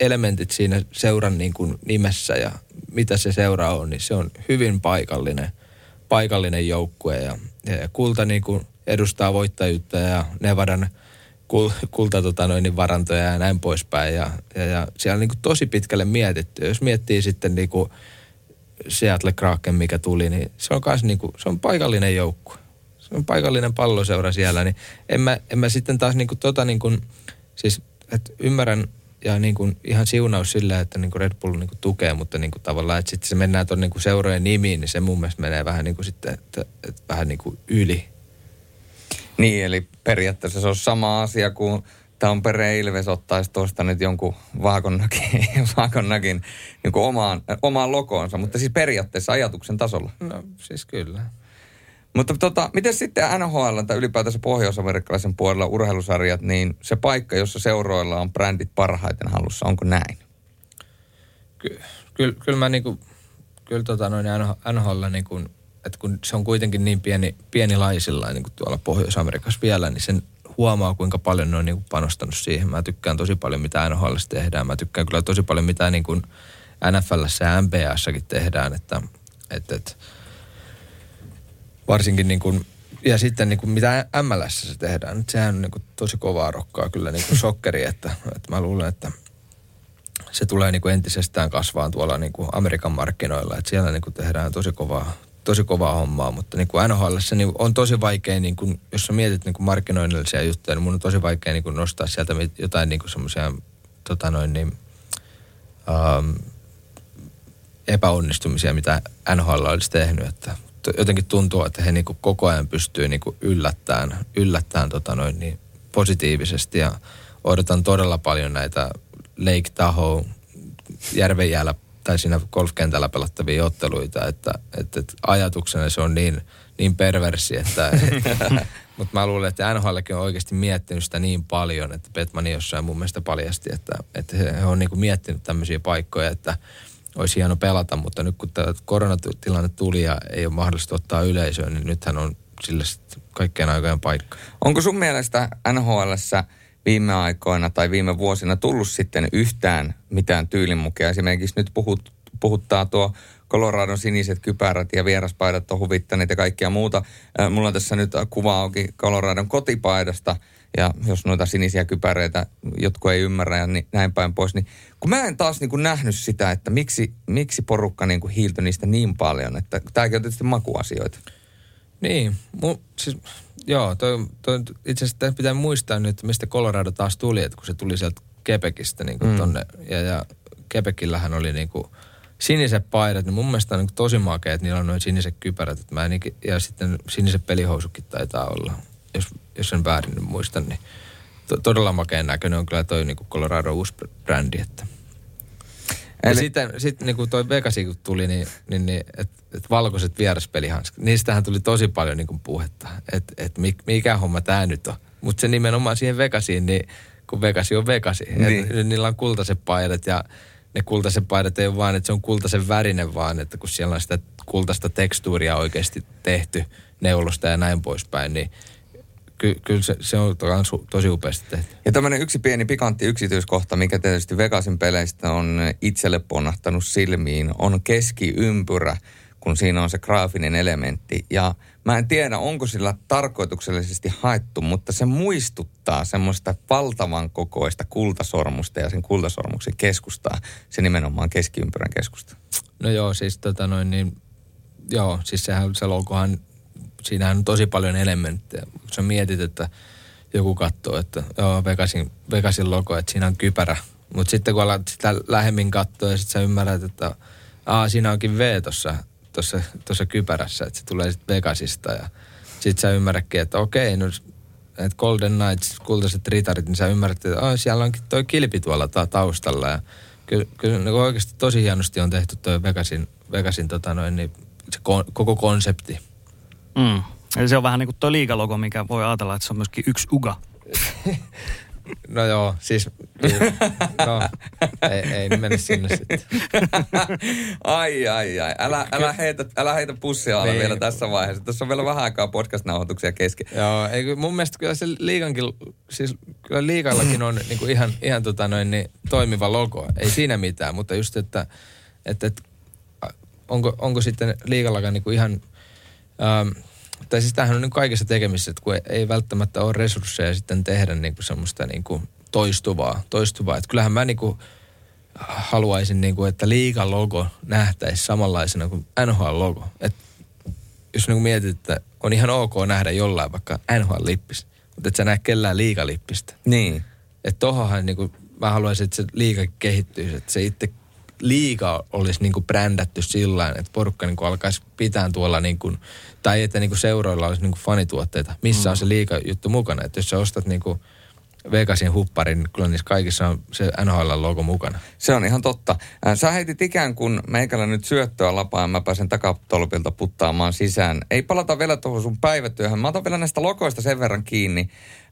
elementit siinä seuran niin kuin nimessä ja mitä se seura on, niin se on hyvin paikallinen, paikallinen joukkue. Ja, ja Kulta niin kuin edustaa voittajuutta ja Nevadan kul, kulta tota noin, niin varantoja ja näin poispäin. Ja, ja, ja siellä on niin kuin tosi pitkälle mietitty. Jos miettii sitten niin kuin Seattle Kraken, mikä tuli, niin se on myös niin kuin, se on paikallinen joukkue. Se on paikallinen palloseura siellä, niin en mä, en mä sitten taas niin kuin tota niin kuin, siis ymmärrän ja niin kuin ihan siunaus sillä, että niin kuin Red Bull niin kuin tukee, mutta niin kuin tavallaan, että sitten se mennään tuonne niin seurojen nimiin, niin se mun mielestä menee vähän niin kuin sitten, että, että vähän niin kuin yli. Niin, eli periaatteessa se on sama asia kuin Tampere Ilves ottaisi tuosta nyt jonkun vaakonnakin, vaakonnakin niin kuin omaan, omaan lokoonsa, mutta siis periaatteessa ajatuksen tasolla. No siis kyllä. Mutta tota, miten sitten NHL tai ylipäätänsä pohjois-amerikkalaisen puolella urheilusarjat, niin se paikka, jossa seuroilla on brändit parhaiten halussa, onko näin? Ky- kyllä, kyllä mä niinku, kyllä tota noin NHL niin kuin, että kun se on kuitenkin niin pieni, pieni laisilla niin kuin tuolla Pohjois-Amerikassa vielä, niin sen huomaa, kuinka paljon ne on niin panostanut siihen. Mä tykkään tosi paljon, mitä NHL tehdään. Mä tykkään kyllä tosi paljon, mitä niin kuin NFLssä ja NBAssakin tehdään, että, että, että varsinkin niin kuin, ja sitten niin kuin mitä MLS se tehdään, nyt sehän on niin kuin tosi kovaa rokkaa kyllä niin kuin sokkeri, että, että mä luulen, että se tulee niin kuin entisestään kasvaan tuolla niin kuin Amerikan markkinoilla, että siellä niin kuin tehdään tosi kovaa, tosi kovaa hommaa, mutta niin kuin NHL niin on tosi vaikea, niin kuin, jos sä mietit niin kuin markkinoinnillisia juttuja, niin mun on tosi vaikea niin kuin nostaa sieltä jotain niin kuin semmoisia tota noin niin, um, epäonnistumisia, mitä NHL olisi tehnyt, että jotenkin tuntuu, että he niin kuin koko ajan pystyy niin kuin yllättämään, yllättämään tota noin niin positiivisesti. Ja odotan todella paljon näitä Lake Tahoe järvenjäällä tai siinä golfkentällä pelattavia otteluita, että, että, että ajatuksena se on niin, niin perversi, että, mutta mä luulen, että NHLkin on oikeasti miettinyt sitä niin paljon, että Petmani jossain mun mielestä paljasti, että, että he, he on niin kuin miettinyt tämmöisiä paikkoja, että olisi hieno pelata, mutta nyt kun tämä koronatilanne tuli ja ei ole mahdollista ottaa yleisöön, niin nythän on sille kaikkien aikojen paikka. Onko sun mielestä NHLssä viime aikoina tai viime vuosina tullut sitten yhtään mitään tyylimukia? Esimerkiksi nyt puhut, puhuttaa tuo Coloradon siniset kypärät ja vieraspaidat on huvittaneet ja kaikkia muuta. Mulla on tässä nyt kuva auki Coloradon kotipaidasta – ja jos noita sinisiä kypäreitä jotkut ei ymmärrä ja niin, näin päin pois, niin kun mä en taas niin kuin nähnyt sitä, että miksi, miksi porukka niin kuin hiiltyi niistä niin paljon, että tämäkin on tietysti makuasioita. Niin, mu, siis, joo, toi, toi, itse asiassa pitää muistaa nyt, mistä Colorado taas tuli, että kun se tuli sieltä Quebecistä niin kuin mm. tonne, ja, ja Quebecillähän oli niin kuin siniset paidat, niin mun mielestä on niin tosi makea, että niillä on noin siniset kypärät, että mä en, ja sitten siniset pelihousukit taitaa olla jos, jos en väärin nyt muista, niin to, todella makeen näköinen on kyllä toi niin kuin Colorado uusi brändi. Että. Eli... Ja sitten sit, niin kuin toi Vegasi kun tuli, niin, niin, niin että et valkoiset vieraspelihanskat, niistähän tuli tosi paljon niin kuin puhetta, että et mikä homma tämä nyt on. Mutta se nimenomaan siihen Vegasiin, niin kun Vegasi on Vegasi. Niin. Et, niillä on kultaiset paidat ja ne kultaiset paidat ei ole vaan, että se on kultaisen värinen, vaan että kun siellä on sitä kultaista tekstuuria oikeasti tehty neulosta ja näin poispäin, niin ky, kyllä se, se on tosi upeasti tehty. Ja tämmöinen yksi pieni pikantti yksityiskohta, mikä tietysti Vegasin peleistä on itselle ponnahtanut silmiin, on keskiympyrä, kun siinä on se graafinen elementti. Ja mä en tiedä, onko sillä tarkoituksellisesti haettu, mutta se muistuttaa semmoista valtavan kokoista kultasormusta ja sen kultasormuksen keskustaa, se nimenomaan keskiympyrän keskusta. No joo, siis tota noin niin, joo, siis sehän se logohan siinähän on tosi paljon elementtejä. Kun sä mietit, että joku katsoo, että joo, Vegasin, Vegasin logo, että siinä on kypärä. Mutta sitten kun alat sitä lähemmin katsoa ja sitten sä ymmärrät, että aa, siinä onkin V tuossa tossa, tossa kypärässä, että se tulee sitten Vegasista. Ja sitten sä ymmärrätkin, että okei, no että Golden Knights, kultaiset ritarit, niin sä ymmärrät, että oh, siellä onkin toi kilpi tuolla ta- taustalla. Ja kyllä, kyllä niin oikeasti tosi hienosti on tehty toi Vegasin, Vegasin tota noin, niin se ko- koko konsepti. Mm. Eli se on vähän niin kuin tuo liigalogo, mikä voi ajatella, että se on myöskin yksi uga. No joo, siis no, ei, ei mene sinne sitten. ai, ai, ai. Älä, älä, heitä, älä heitä pussia alle Niin. vielä tässä vaiheessa. Tässä on vielä vähän aikaa podcast-nauhoituksia kesken. Joo, ei, kyllä mun mielestä kyllä se liigankin, siis kyllä liigallakin on niin kuin ihan, ihan tota noin, niin, toimiva logo. Ei siinä mitään, mutta just, että, että, että onko, onko sitten liigallakaan niin kuin ihan, ähm, tai siis tämähän on niin kaikessa tekemisissä, että kun ei, välttämättä ole resursseja sitten tehdä niin kuin semmoista niin kuin toistuvaa, toistuvaa. Että kyllähän mä niin kuin haluaisin, niin kuin, että liigan logo nähtäisi samanlaisena kuin NHL-logo. Että jos niin mietit, että on ihan ok nähdä jollain vaikka NHL-lippis, mutta et sä näe kellään liigalippistä. Niin. Että tohonhan niin kuin, mä haluaisin, että se liiga kehittyisi, että se itse liiga olisi niin kuin brändätty sillä tavalla, että porukka niin kuin alkaisi pitää tuolla niin kuin, tai että niin kuin seuroilla olisi niin kuin fanituotteita, missä on se liiga juttu mukana. Että jos sä ostat niin kuin Vegasin hupparin, kyllä niissä kaikissa on se NHL-logo mukana. Se on ihan totta. Äh, Sä heitit ikään kuin meikällä nyt syöttöä lapaan mä pääsen takatolpilta puttaamaan sisään. Ei palata vielä tuohon sun päivätyöhön. Mä otan vielä näistä logoista sen verran kiinni.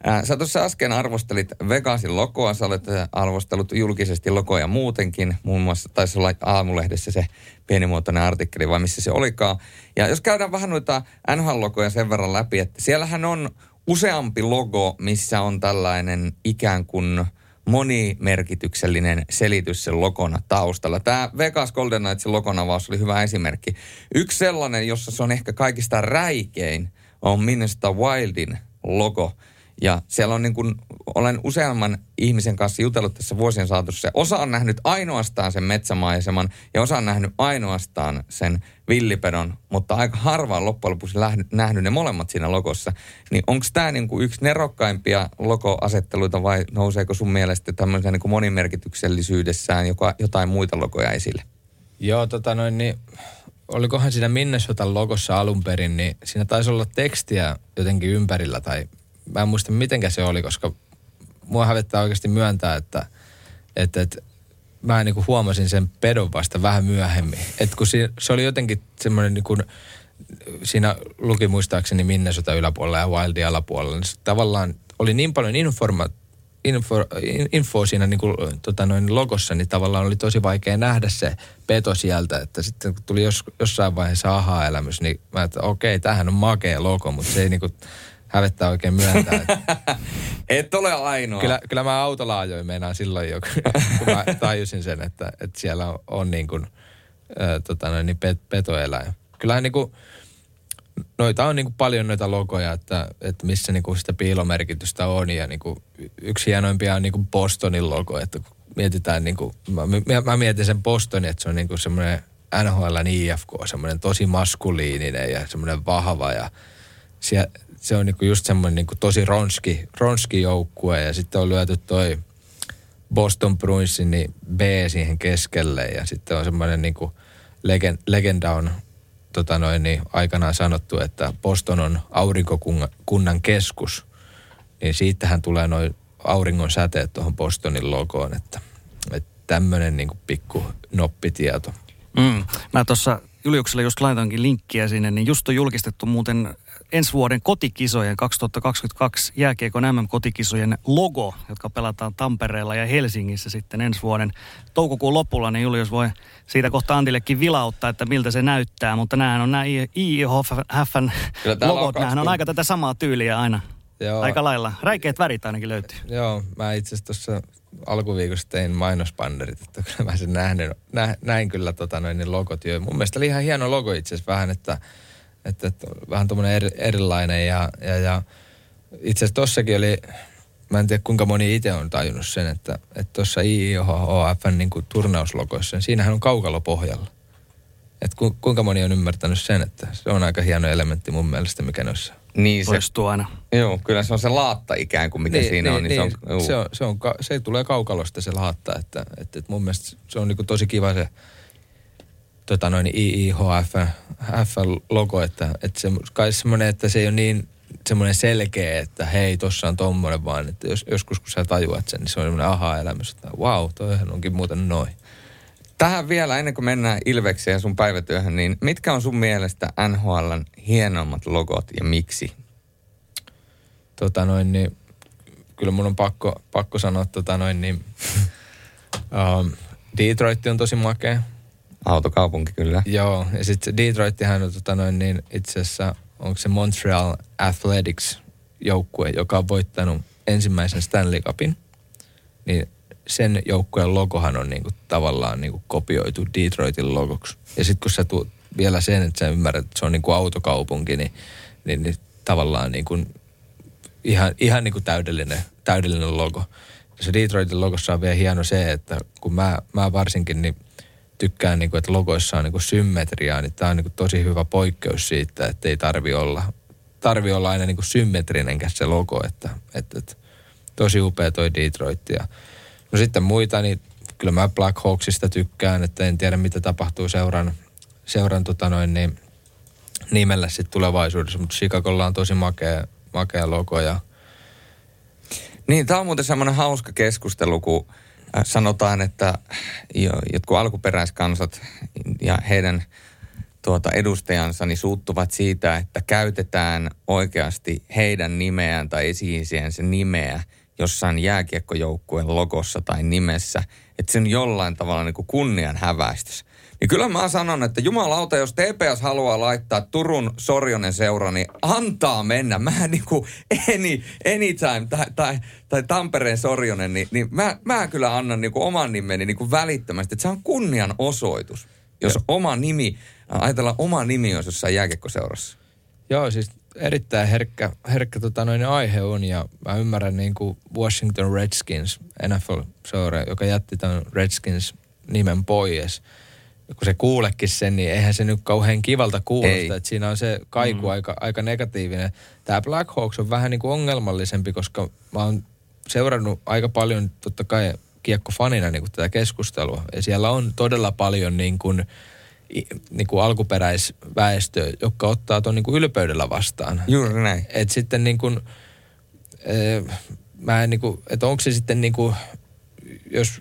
Äh, Sä tuossa äsken arvostelit Vegasin logoa. Sä olet äh, arvostellut julkisesti logoja muutenkin. Muun muassa taisi olla aamulehdessä se pienimuotoinen artikkeli vai missä se olikaan. Ja jos käydään vähän noita NHL-logoja sen verran läpi, että siellähän on useampi logo, missä on tällainen ikään kuin monimerkityksellinen selitys sen logona taustalla. Tämä Vegas Golden Knightsin logon avaus oli hyvä esimerkki. Yksi sellainen, jossa se on ehkä kaikista räikein, on Minnesota Wildin logo. Ja siellä on niin kuin, olen useamman ihmisen kanssa jutellut tässä vuosien saatossa. Ja osa on nähnyt ainoastaan sen metsämaiseman ja osa on nähnyt ainoastaan sen villipedon, mutta aika harvaan loppujen lopuksi nähnyt ne molemmat siinä logossa. Niin onko tämä niin kuin yksi nerokkaimpia logoasetteluita vai nouseeko sun mielestä tämmöisen niin kuin monimerkityksellisyydessään joka, jotain muita logoja esille? Joo, tota noin, niin olikohan siinä Minnesotan logossa alun perin, niin siinä taisi olla tekstiä jotenkin ympärillä tai mä en muista mitenkä se oli, koska mua hävettää oikeasti myöntää, että, että, että mä niin kuin huomasin sen pedon vasta vähän myöhemmin. Että kun si, se oli jotenkin semmoinen niin kuin, siinä luki muistaakseni Minnesota yläpuolella ja Wildin alapuolella, niin se tavallaan oli niin paljon informa, info, in- infoa siinä niin kuin, tota noin logossa, niin tavallaan oli tosi vaikea nähdä se peto sieltä, että sitten kun tuli jos, jossain vaiheessa aha-elämys, niin mä että okei, tämähän on makea logo, mutta se ei niin kuin, hävettää oikein myöntää. Että Et ole ainoa. kyllä, kyllä mä autolla ajoin meinaan silloin jo, kun mä tajusin sen, että, että siellä on, on niin kuin, ä, tota noin, niin pet, petoeläin. Kyllähän niin kuin, noita on niin kuin paljon noita logoja, että, että missä niin kuin sitä piilomerkitystä on. Ja niin kuin yksi hienoimpia on niin kuin Bostonin logo, että kun mietitään, niin kuin, mä, mä, mä mietin sen Bostonin, että se on niin kuin semmoinen NHLn IFK, semmoinen tosi maskuliininen ja semmoinen vahva ja siellä, se on niinku just semmoinen niinku tosi ronski, ronski joukkue ja sitten on lyöty toi Boston Bruinsin niin B siihen keskelle ja sitten on semmoinen niinku legen, legenda on tota noin, niin aikanaan sanottu, että Boston on aurinkokunnan keskus, niin siitähän tulee noin auringon säteet tuohon Bostonin logoon, että, että tämmöinen niinku pikku noppitieto. Mm. Mä tuossa Juliukselle just laitoinkin linkkiä sinne, niin just on julkistettu muuten ensi vuoden kotikisojen 2022 jääkiekon MM-kotikisojen logo, jotka pelataan Tampereella ja Helsingissä sitten ensi vuoden toukokuun lopulla, niin Julius voi siitä kohta Antillekin vilauttaa, että miltä se näyttää, mutta nämähän on nämä IIHFn on logot, nämähän on kun- aika tätä samaa tyyliä aina. Joo. Aika lailla. Räikeät värit ainakin löytyy. Joo, mä itse asiassa tuossa alkuviikosta tein mainosbannerit, että kyllä mä sen nähnyt, nä, näin kyllä tota noin, niin logot jo. Mun mielestä oli ihan hieno logo itse asiassa vähän, että, että, että vähän tommonen eri, erilainen ja, ja, ja itse asiassa tossakin oli, mä en tiedä kuinka moni itse on tajunnut sen, että että tuossa IIHFn niin kuin turnauslogoissa, niin siinähän on kaukalo pohjalla. Et ku, kuinka moni on ymmärtänyt sen, että se on aika hieno elementti mun mielestä, mikä noissa Niin se, aina. joo, kyllä se on se laatta ikään kuin, mikä niin, siinä on. Niin se, on, juu. se, on, se, on, se tulee kaukalosta se laatta, että, että, että mun mielestä se on niinku tosi kiva se tota noin IIHF logo, että, että se, kai semmoinen, että se ei ole niin semmoinen selkeä, että hei, tossa on tommonen vaan, että jos, joskus kun sä tajuat sen, niin se on semmoinen aha-elämys, että wow, toihan onkin muuten noin. Tähän vielä, ennen kuin mennään Ilvekseen ja sun päivätyöhön, niin mitkä on sun mielestä NHLn hienommat logot ja miksi? tota noin, niin kyllä mun on pakko, pakko sanoa tota noin, niin um, Detroit on tosi makea. Autokaupunki kyllä. Joo, ja sitten Detroittihan on tota noin, niin itse asiassa, onko se Montreal Athletics joukkue, joka on voittanut ensimmäisen Stanley Cupin, niin sen joukkueen logohan on niinku tavallaan niinku kopioitu Detroitin logoksi. Ja sitten kun sä tuut vielä sen, että sä ymmärrät, että se on niinku autokaupunki, niin, niin, niin tavallaan niinku ihan, ihan niinku täydellinen, täydellinen logo. Ja se Detroitin logossa on vielä hieno se, että kun mä, mä varsinkin niin tykkään, niinku, että logoissa on niinku symmetriaa, niin tämä on niinku tosi hyvä poikkeus siitä, että ei tarvi olla, tarvi olla aina niinku symmetrinenkään se logo, että, että, että tosi upea toi Detroit. Ja, no sitten muita, niin kyllä mä Black Hawksista tykkään, että en tiedä mitä tapahtuu seuran, seuran tota noin, niin, nimellä sitten tulevaisuudessa, mutta Chicagolla on tosi makea, makea logo ja Niin, tämä on muuten semmoinen hauska keskustelu, kun sanotaan, että jo, jotkut alkuperäiskansat ja heidän tuota, edustajansa niin suuttuvat siitä, että käytetään oikeasti heidän nimeään tai esi-isiensä nimeä jossain jääkiekkojoukkueen logossa tai nimessä, että se on jollain tavalla niin kunnian häväistys. Niin kyllä mä sanon, että jumalauta, jos TPS haluaa laittaa Turun Sorjonen seura, niin antaa mennä. Mä niin kuin any, anytime tai, tai, tai Tampereen Sorjonen, niin, niin mä, mä kyllä annan niin kuin oman nimeni niin kuin välittömästi. Että se on kunnian osoitus, jos oma nimi, ajatellaan oma nimi on jossain jääkiekkoseurassa. Joo, siis erittäin herkkä, herkkä tota noin aihe on ja mä ymmärrän niin kuin Washington Redskins, NFL-seura, joka jätti tämän Redskins nimen pois. Kun se kuulekin sen, niin eihän se nyt kauhean kivalta kuulosta, että siinä on se kaiku mm. aika, aika negatiivinen. Tämä Black Hawks on vähän niin kuin ongelmallisempi, koska mä oon seurannut aika paljon totta kai kiekkofanina niin kuin tätä keskustelua. Ja siellä on todella paljon niin kuin, niin kuin alkuperäisväestöä, jotka ottaa tuon niin kuin ylpeydellä vastaan. Juuri näin. Et sitten niin kuin, eh, mä en niin kuin, että onko se sitten niin kuin, jos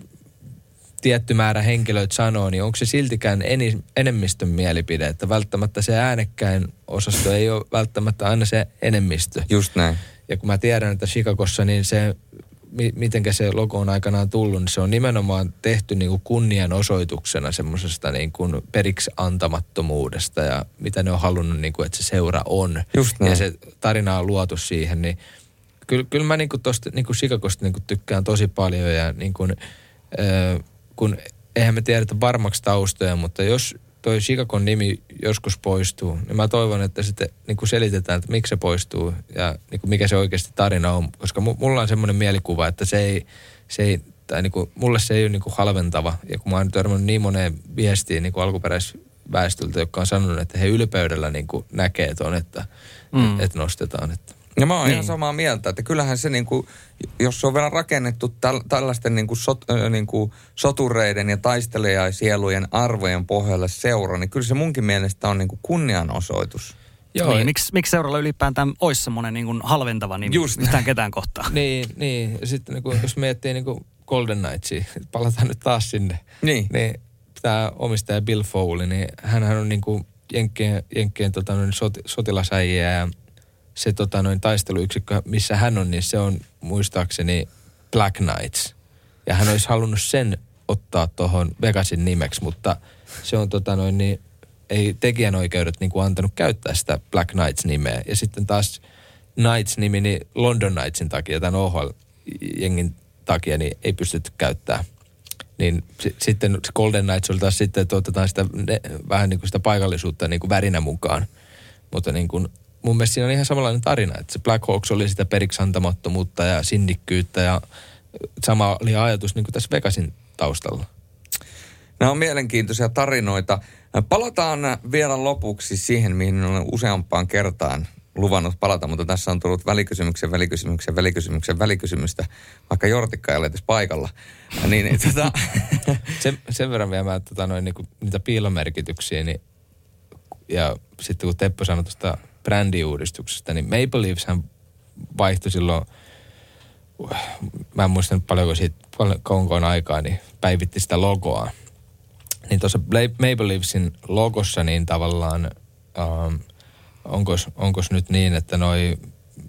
tietty määrä henkilöitä sanoo, niin onko se siltikään eni, enemmistön mielipide, että välttämättä se äänekkäin osasto ei ole välttämättä aina se enemmistö. Just näin. Ja kun mä tiedän, että Chicagossa niin se, mi, mitenkä se logo on aikanaan tullut, niin se on nimenomaan tehty niin kuin kunnianosoituksena semmoisesta niin kuin periksi antamattomuudesta ja mitä ne on halunnut, niin kuin, että se seura on. Just näin. Ja se tarina on luotu siihen, niin kyllä, kyllä mä niin kuin tosta niin kuin Chicagosta niin kuin tykkään tosi paljon ja niin kuin, kun eihän me tiedetä varmaksi taustoja, mutta jos toi Chicagon nimi joskus poistuu, niin mä toivon, että sitten niin kuin selitetään, että miksi se poistuu ja niin kuin mikä se oikeasti tarina on. Koska mu- mulla on semmoinen mielikuva, että se ei, se ei tai niin kuin, mulle se ei ole niin kuin halventava. Ja kun mä oon törmännyt niin moneen viestiin niin kuin alkuperäisväestöltä, jotka on sanonut, että he ylpeydellä niin kuin näkee ton, että, mm. että, että nostetaan. Että. Ja mä oon niin. ihan samaa mieltä, että kyllähän se niinku, jos se on vielä rakennettu täl, tällaisten niinku sot, äh, niinku sotureiden ja taistelijasielujen arvojen pohjalle seura, niin kyllä se munkin mielestä on niinku kunnianosoitus. Joo, niin, miksi, miksi seuralla ylipäätään olisi semmoinen niin kuin halventava nimi Just näin. yhtään ketään kohtaan? Niin, niin. Sitten niin kuin, jos miettii niin kuin Golden Knightsia, palataan nyt taas sinne. Niin. Niin tämä omistaja Bill Foley, niin hänhän on niin kuin Jenkkien, Jenkkien tota sotilasäjiä ja se tota noin taisteluyksikkö, missä hän on, niin se on muistaakseni Black Knights. Ja hän olisi halunnut sen ottaa tuohon Vegasin nimeksi, mutta se on tota noin niin, ei tekijänoikeudet niin kuin antanut käyttää sitä Black Knights-nimeä. Ja sitten taas Knights-nimi, niin London Knightsin takia, tämän OHL-jengin takia, niin ei pystytty käyttämään. Niin s- sitten Golden Knights oli taas sitten, että otetaan sitä ne, vähän niin kuin sitä paikallisuutta niin kuin värinä mukaan. Mutta niin kuin, mun mielestä siinä on ihan samanlainen tarina, että se Black Hawks oli sitä periksi antamattomuutta ja sinnikkyyttä ja sama oli ajatus niin kuin tässä Vegasin taustalla. Nämä on mielenkiintoisia tarinoita. Palataan vielä lopuksi siihen, mihin olen useampaan kertaan luvannut palata, mutta tässä on tullut välikysymyksen, välikysymyksen, välikysymyksen, välikysymystä, vaikka Jortikka ei ole edes paikalla. Niin, tota... sen, sen verran vielä mä tota, noin, niin niitä piilomerkityksiä, niin, ja sitten kun Teppo sanoi tuosta brändiuudistuksesta, niin Maple Leafshän vaihtui silloin, mä en muista paljonko siitä, paljon aikaa, niin päivitti sitä logoa. Niin tuossa Maple Leafsin logossa niin tavallaan, ähm, onkos, onkos nyt niin, että noi,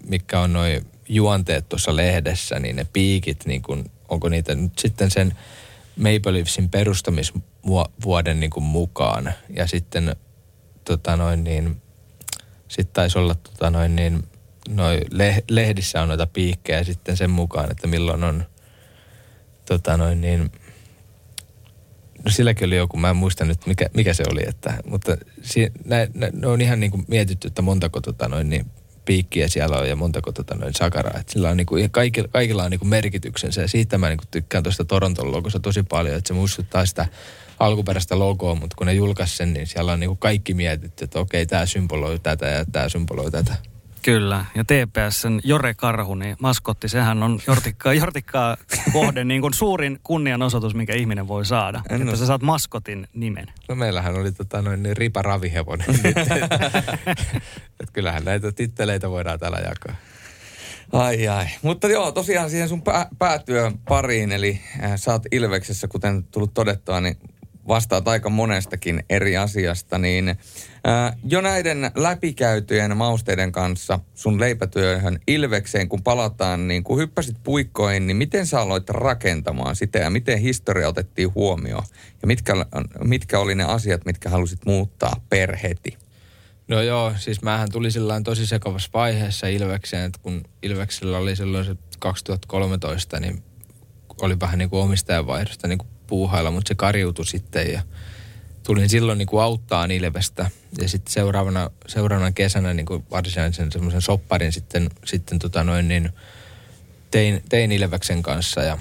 mikä on noi juonteet tuossa lehdessä, niin ne piikit, niin kun, onko niitä nyt sitten sen Maple Leafsin perustamisvuoden niin mukaan. Ja sitten tota noin niin, sitten taisi olla tota noin niin, noi lehdissä on noita piikkejä sitten sen mukaan, että milloin on tota noin niin, no silläkin oli joku, mä en muista nyt mikä, mikä se oli, että, mutta si, nä, nä, ne on ihan niin kuin mietitty, että montako tota noin niin piikkiä siellä on ja montako tota noin sakaraa. Että sillä on niin kuin, kaikilla, kaikilla on niin kuin merkityksensä ja siitä mä niin kuin tykkään tuosta Toronton logosta tosi paljon, että se muistuttaa sitä alkuperäistä logoa, mutta kun ne julkaisi sen, niin siellä on niin kuin kaikki mietitty, että okei, tämä symboloi tätä ja tämä symboloi tätä. Kyllä, ja TPSn Jore Karhu, niin maskotti, sehän on jortikkaa, jortikkaa kohden niin kuin suurin kunnianosoitus, minkä ihminen voi saada. En että sä saat maskotin nimen. No meillähän oli tota noin niin ripa ravihevonen. Et kyllähän näitä titteleitä voidaan täällä jakaa. Ai ai. Mutta joo, tosiaan siihen sun pää, päätyön pariin, eli äh, sä oot Ilveksessä, kuten tullut todettua, niin vastaat aika monestakin eri asiasta, niin ää, jo näiden läpikäytyjen mausteiden kanssa sun leipätyöhön Ilvekseen, kun palataan, niin kun hyppäsit puikkoihin, niin miten sä aloit rakentamaan sitä ja miten historia otettiin huomioon? Ja mitkä, mitkä oli ne asiat, mitkä halusit muuttaa per heti? No joo, siis mähän tuli sillä tosi sekavassa vaiheessa Ilvekseen, että kun Ilveksellä oli silloin se 2013, niin oli vähän niin kuin omistajanvaihdosta niin kuin puuhailla, mutta se kariutui sitten ja tulin silloin niin kuin auttaa Ilvestä. Ja sitten seuraavana, seuraavana kesänä niin kuin varsinaisen semmoisen sopparin sitten, sitten tota noin niin tein, tein Ilveksen kanssa ja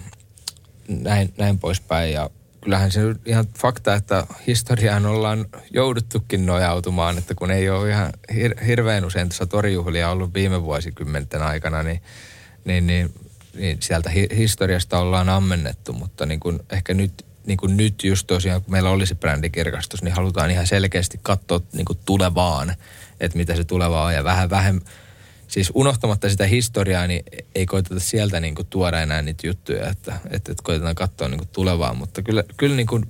näin, näin poispäin. Ja kyllähän se ihan fakta, että historiaan ollaan jouduttukin nojautumaan, että kun ei ole ihan hir- hirveän usein tässä torjuhlia ollut viime vuosikymmenten aikana, niin, niin, niin niin sieltä hi- historiasta ollaan ammennettu, mutta niin kuin ehkä nyt, niin kuin nyt just tosiaan, kun meillä oli se brändikirkastus, niin halutaan ihan selkeästi katsoa niin kuin tulevaan, että mitä se tuleva on. Ja vähän vähemmän, siis unohtamatta sitä historiaa, niin ei koiteta sieltä niin kuin tuoda enää niitä juttuja, että, että, koitetaan katsoa niin kuin tulevaan, mutta kyllä, kyllä niin kuin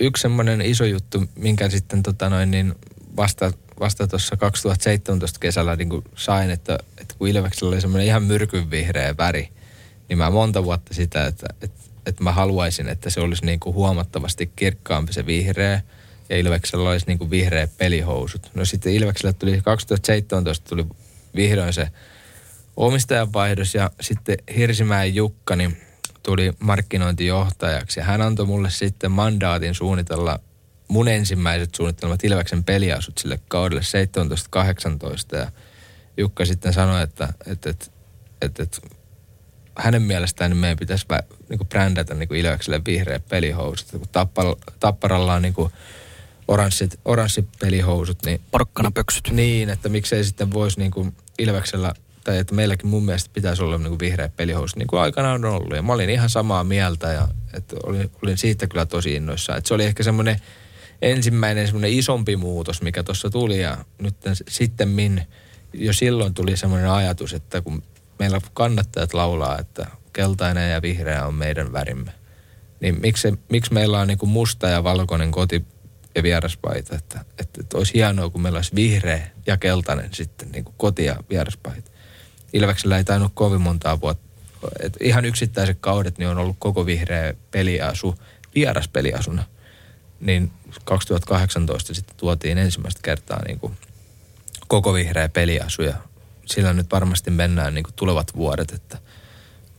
yksi semmoinen iso juttu, minkä sitten tota noin, niin vasta vasta tuossa 2017 kesällä niin kuin sain, että, että kun Ilveksellä oli semmoinen ihan myrkynvihreä väri, niin mä monta vuotta sitä, että, että, että mä haluaisin, että se olisi niin kuin huomattavasti kirkkaampi se vihreä ja Ilveksellä olisi niin kuin vihreä pelihousut. No sitten Ilveksellä tuli 2017 tuli vihdoin se omistajanvaihdos ja sitten Hirsimäen Jukka niin tuli markkinointijohtajaksi ja hän antoi mulle sitten mandaatin suunnitella mun ensimmäiset suunnitelmat Ilveksen peliasut sille kaudelle 17-18 ja Jukka sitten sanoi, että, että, että, että, että hänen mielestään niin meidän pitäisi niin kuin brändätä niin kuin Ilvekselle vihreä pelihousut. Kun tappar, tapparalla on niin kuin oranssit, oranssit pelihousut. Niin, Porkkana pöksyt. Niin, että miksei sitten voisi niin kuin Ilveksellä, tai että meilläkin mun mielestä pitäisi olla niin kuin vihreä pelihousut, niin kuin aikanaan on ollut. Ja mä olin ihan samaa mieltä ja että olin, olin siitä kyllä tosi innoissaan. Että se oli ehkä semmoinen ensimmäinen semmoinen isompi muutos, mikä tuossa tuli ja nyt sitten min, jo silloin tuli semmoinen ajatus, että kun meillä kannattajat laulaa, että keltainen ja vihreä on meidän värimme, niin miksi, miksi meillä on niin kuin musta ja valkoinen koti ja vieraspaita, että, että, että olisi hienoa, kun meillä olisi vihreä ja keltainen sitten niin kuin koti ja vieraspaita. Ilveksellä ei tainnut kovin montaa vuotta. Et ihan yksittäiset kaudet niin on ollut koko vihreä peliasu vieraspeliasuna. Niin 2018 sitten tuotiin ensimmäistä kertaa niin kuin koko vihreä peliasu ja sillä nyt varmasti mennään niin kuin tulevat vuodet, että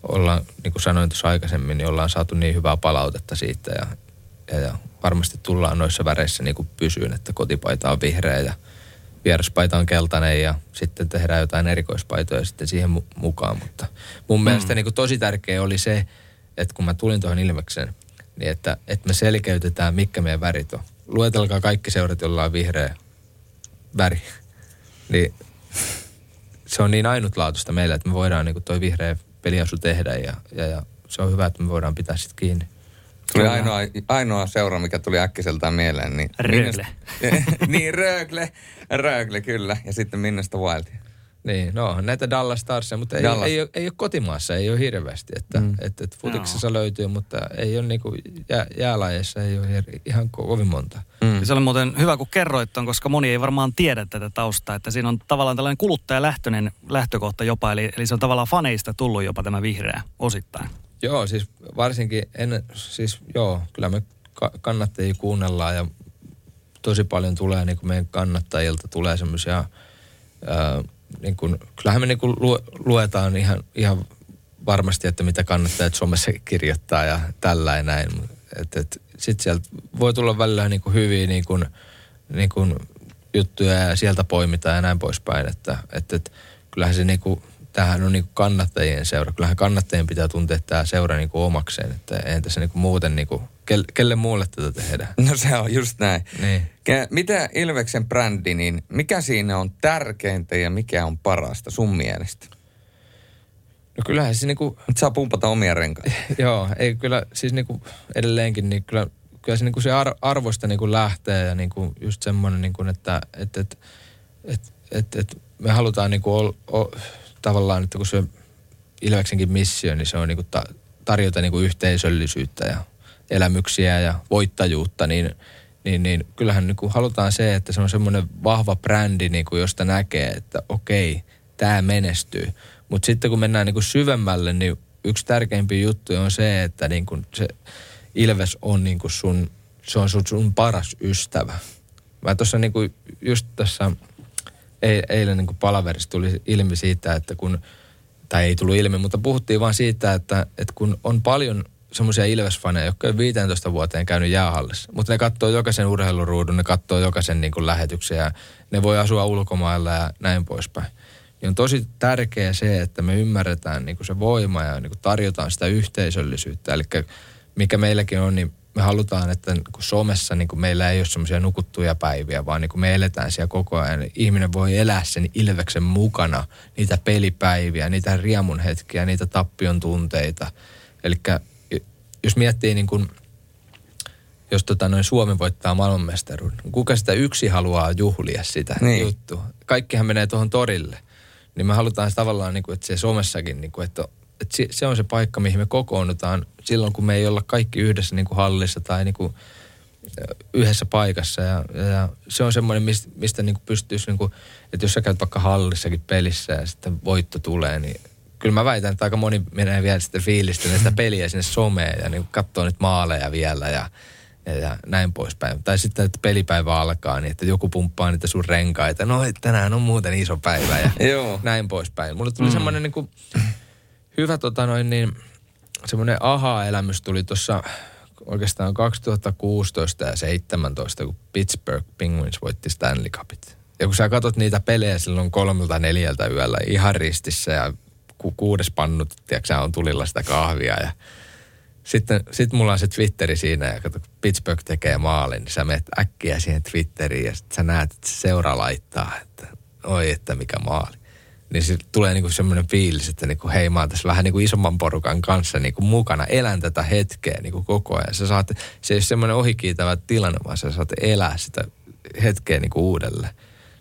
ollaan, niin kuin sanoin tuossa aikaisemmin, niin ollaan saatu niin hyvää palautetta siitä ja, ja, ja varmasti tullaan noissa väreissä niin kuin pysyyn, että kotipaita on vihreä ja vieraspaita on keltainen ja sitten tehdään jotain erikoispaitoja sitten siihen mu- mukaan. Mutta mun mm. mielestä niin kuin tosi tärkeä oli se, että kun mä tulin tuohon Ilmekseen, niin että, että me selkeytetään, mikä meidän värit on. Luetelkaa kaikki seurat, joilla on vihreä väri. Niin se on niin ainutlaatuista meillä, että me voidaan niin toi vihreä peliasu tehdä ja, ja, ja se on hyvä, että me voidaan pitää sitten kiinni. Tuli ainoa, ainoa seura, mikä tuli äkkiseltään mieleen. Niin Rögle. Minnestä, niin, Rögle. Rögle, kyllä. Ja sitten Minnestä Wildia. Niin, no näitä Dallas Starsia, mutta ei, Dallas. ei, ole, ei ole kotimaassa, ei ole hirveästi. Että, mm. et, et futiksessa no. löytyy, mutta ei ole niinku jää, jäälajeissa ei ole ihan kovin monta. Mm. Se oli muuten hyvä, kun kerroit ton, koska moni ei varmaan tiedä tätä taustaa, että siinä on tavallaan tällainen kuluttajalähtöinen lähtökohta jopa, eli, eli se on tavallaan faneista tullut jopa tämä vihreä osittain. Joo, siis varsinkin ennen, siis joo, kyllä me kannattajia kuunnellaan ja tosi paljon tulee niin kuin meidän kannattajilta tulee semmoisia, niin kuin, kyllähän me niin kuin luetaan ihan, ihan varmasti, että mitä kannattajat somessa kirjoittaa ja ja näin. Sitten sieltä voi tulla välillä niin kuin hyviä niin kuin, niin kuin juttuja ja sieltä poimitaan ja näin poispäin. Että, että, että kyllähän se niin kuin, tämähän on niin kannattajien seura. Kyllähän kannattajien pitää tuntea tämä seura niin omakseen, että ei tässä niin muuten, niin kuin, kelle, kelle muulle tätä tehdä. No se on just näin. Niin. Mitä Ilveksen brändi, niin mikä siinä on tärkeintä ja mikä on parasta sun mielestä? No kyllähän se niinku... Nyt saa pumpata omia renkaita. joo, ei kyllä siis niinku edelleenkin, niin kyllä, kyllä se, niinku se ar, arvosta niinku lähtee ja niinku just semmoinen, niinku, että et, et, et, et, et me halutaan niinku ol, ol, tavallaan, että kun se Ilveksenkin missio, niin se on niinku ta, tarjota niinku yhteisöllisyyttä ja elämyksiä ja voittajuutta, niin, niin, niin kyllähän niinku halutaan se, että se on semmoinen vahva brändi, niinku, josta näkee, että okei, tämä menestyy. Mutta sitten kun mennään niinku syvemmälle, niin yksi tärkeimpiä juttuja on se, että niinku se Ilves on niinku sun, se on sun, sun paras ystävä. Mä tuossa niinku just tässä eilen niin palaverissa tuli ilmi siitä, että kun, tai ei tullut ilmi, mutta puhuttiin vaan siitä, että, että kun on paljon semmoisia Ilves-faneja, jotka on 15 vuoteen käynyt jäähallissa, mutta ne katsoo jokaisen urheiluruudun, ne katsoo jokaisen niin kuin lähetyksen ja ne voi asua ulkomailla ja näin poispäin. Niin on tosi tärkeää se, että me ymmärretään niin kuin se voima ja niin kuin tarjotaan sitä yhteisöllisyyttä. Eli mikä meilläkin on, niin me halutaan, että niin kun somessa niin kun meillä ei ole semmoisia nukuttuja päiviä, vaan niin kun me eletään siellä koko ajan. Ihminen voi elää sen Ilveksen mukana, niitä pelipäiviä, niitä riemun hetkiä, niitä tappion tunteita. Eli jos miettii niin kun, jos tota noin Suomi voittaa maailmanmestaruuden, niin kuka sitä yksi haluaa juhlia sitä niin. juttua? Kaikkihan menee tuohon torille. Niin me halutaan tavallaan, niin kuin, että se somessakin, niin kuin, että että se on se paikka, mihin me kokoonnutaan silloin, kun me ei olla kaikki yhdessä niin kuin hallissa tai niin kuin yhdessä paikassa. Ja, ja se on semmoinen, mistä, mistä niin kuin pystyisi, niin kuin, että jos sä käyt vaikka hallissakin pelissä ja sitten voitto tulee, niin kyllä mä väitän, että aika moni menee vielä sitten fiilistä sitä peliä sinne someen ja niin katsoo nyt maaleja vielä ja, ja, ja näin poispäin. Tai sitten, että pelipäivä alkaa, niin että joku pumppaa niitä sun renkaita. No, tänään on muuten iso päivä ja näin poispäin. Mulle tuli mm. semmoinen niin kuin, hyvä tota noin niin, semmoinen aha-elämys tuli tuossa oikeastaan 2016 ja 2017, kun Pittsburgh Penguins voitti Stanley Cupit. Ja kun sä katsot niitä pelejä silloin kolmelta neljältä yöllä ihan ristissä ja ku, kuudes pannut, tiedätkö, on tulilla sitä kahvia ja sitten sit mulla on se Twitteri siinä ja kato, kun Pittsburgh tekee maalin, niin sä menet äkkiä siihen Twitteriin ja sitten sä näet, että se seura laittaa, että oi, että mikä maali niin se tulee niinku semmoinen fiilis, että niinku, hei mä oon tässä vähän niinku isomman porukan kanssa niinku mukana, elän tätä hetkeä niinku koko ajan. Sä saat, se ei ole semmoinen ohikiitävä tilanne, vaan sä saat elää sitä hetkeä niinku uudelleen.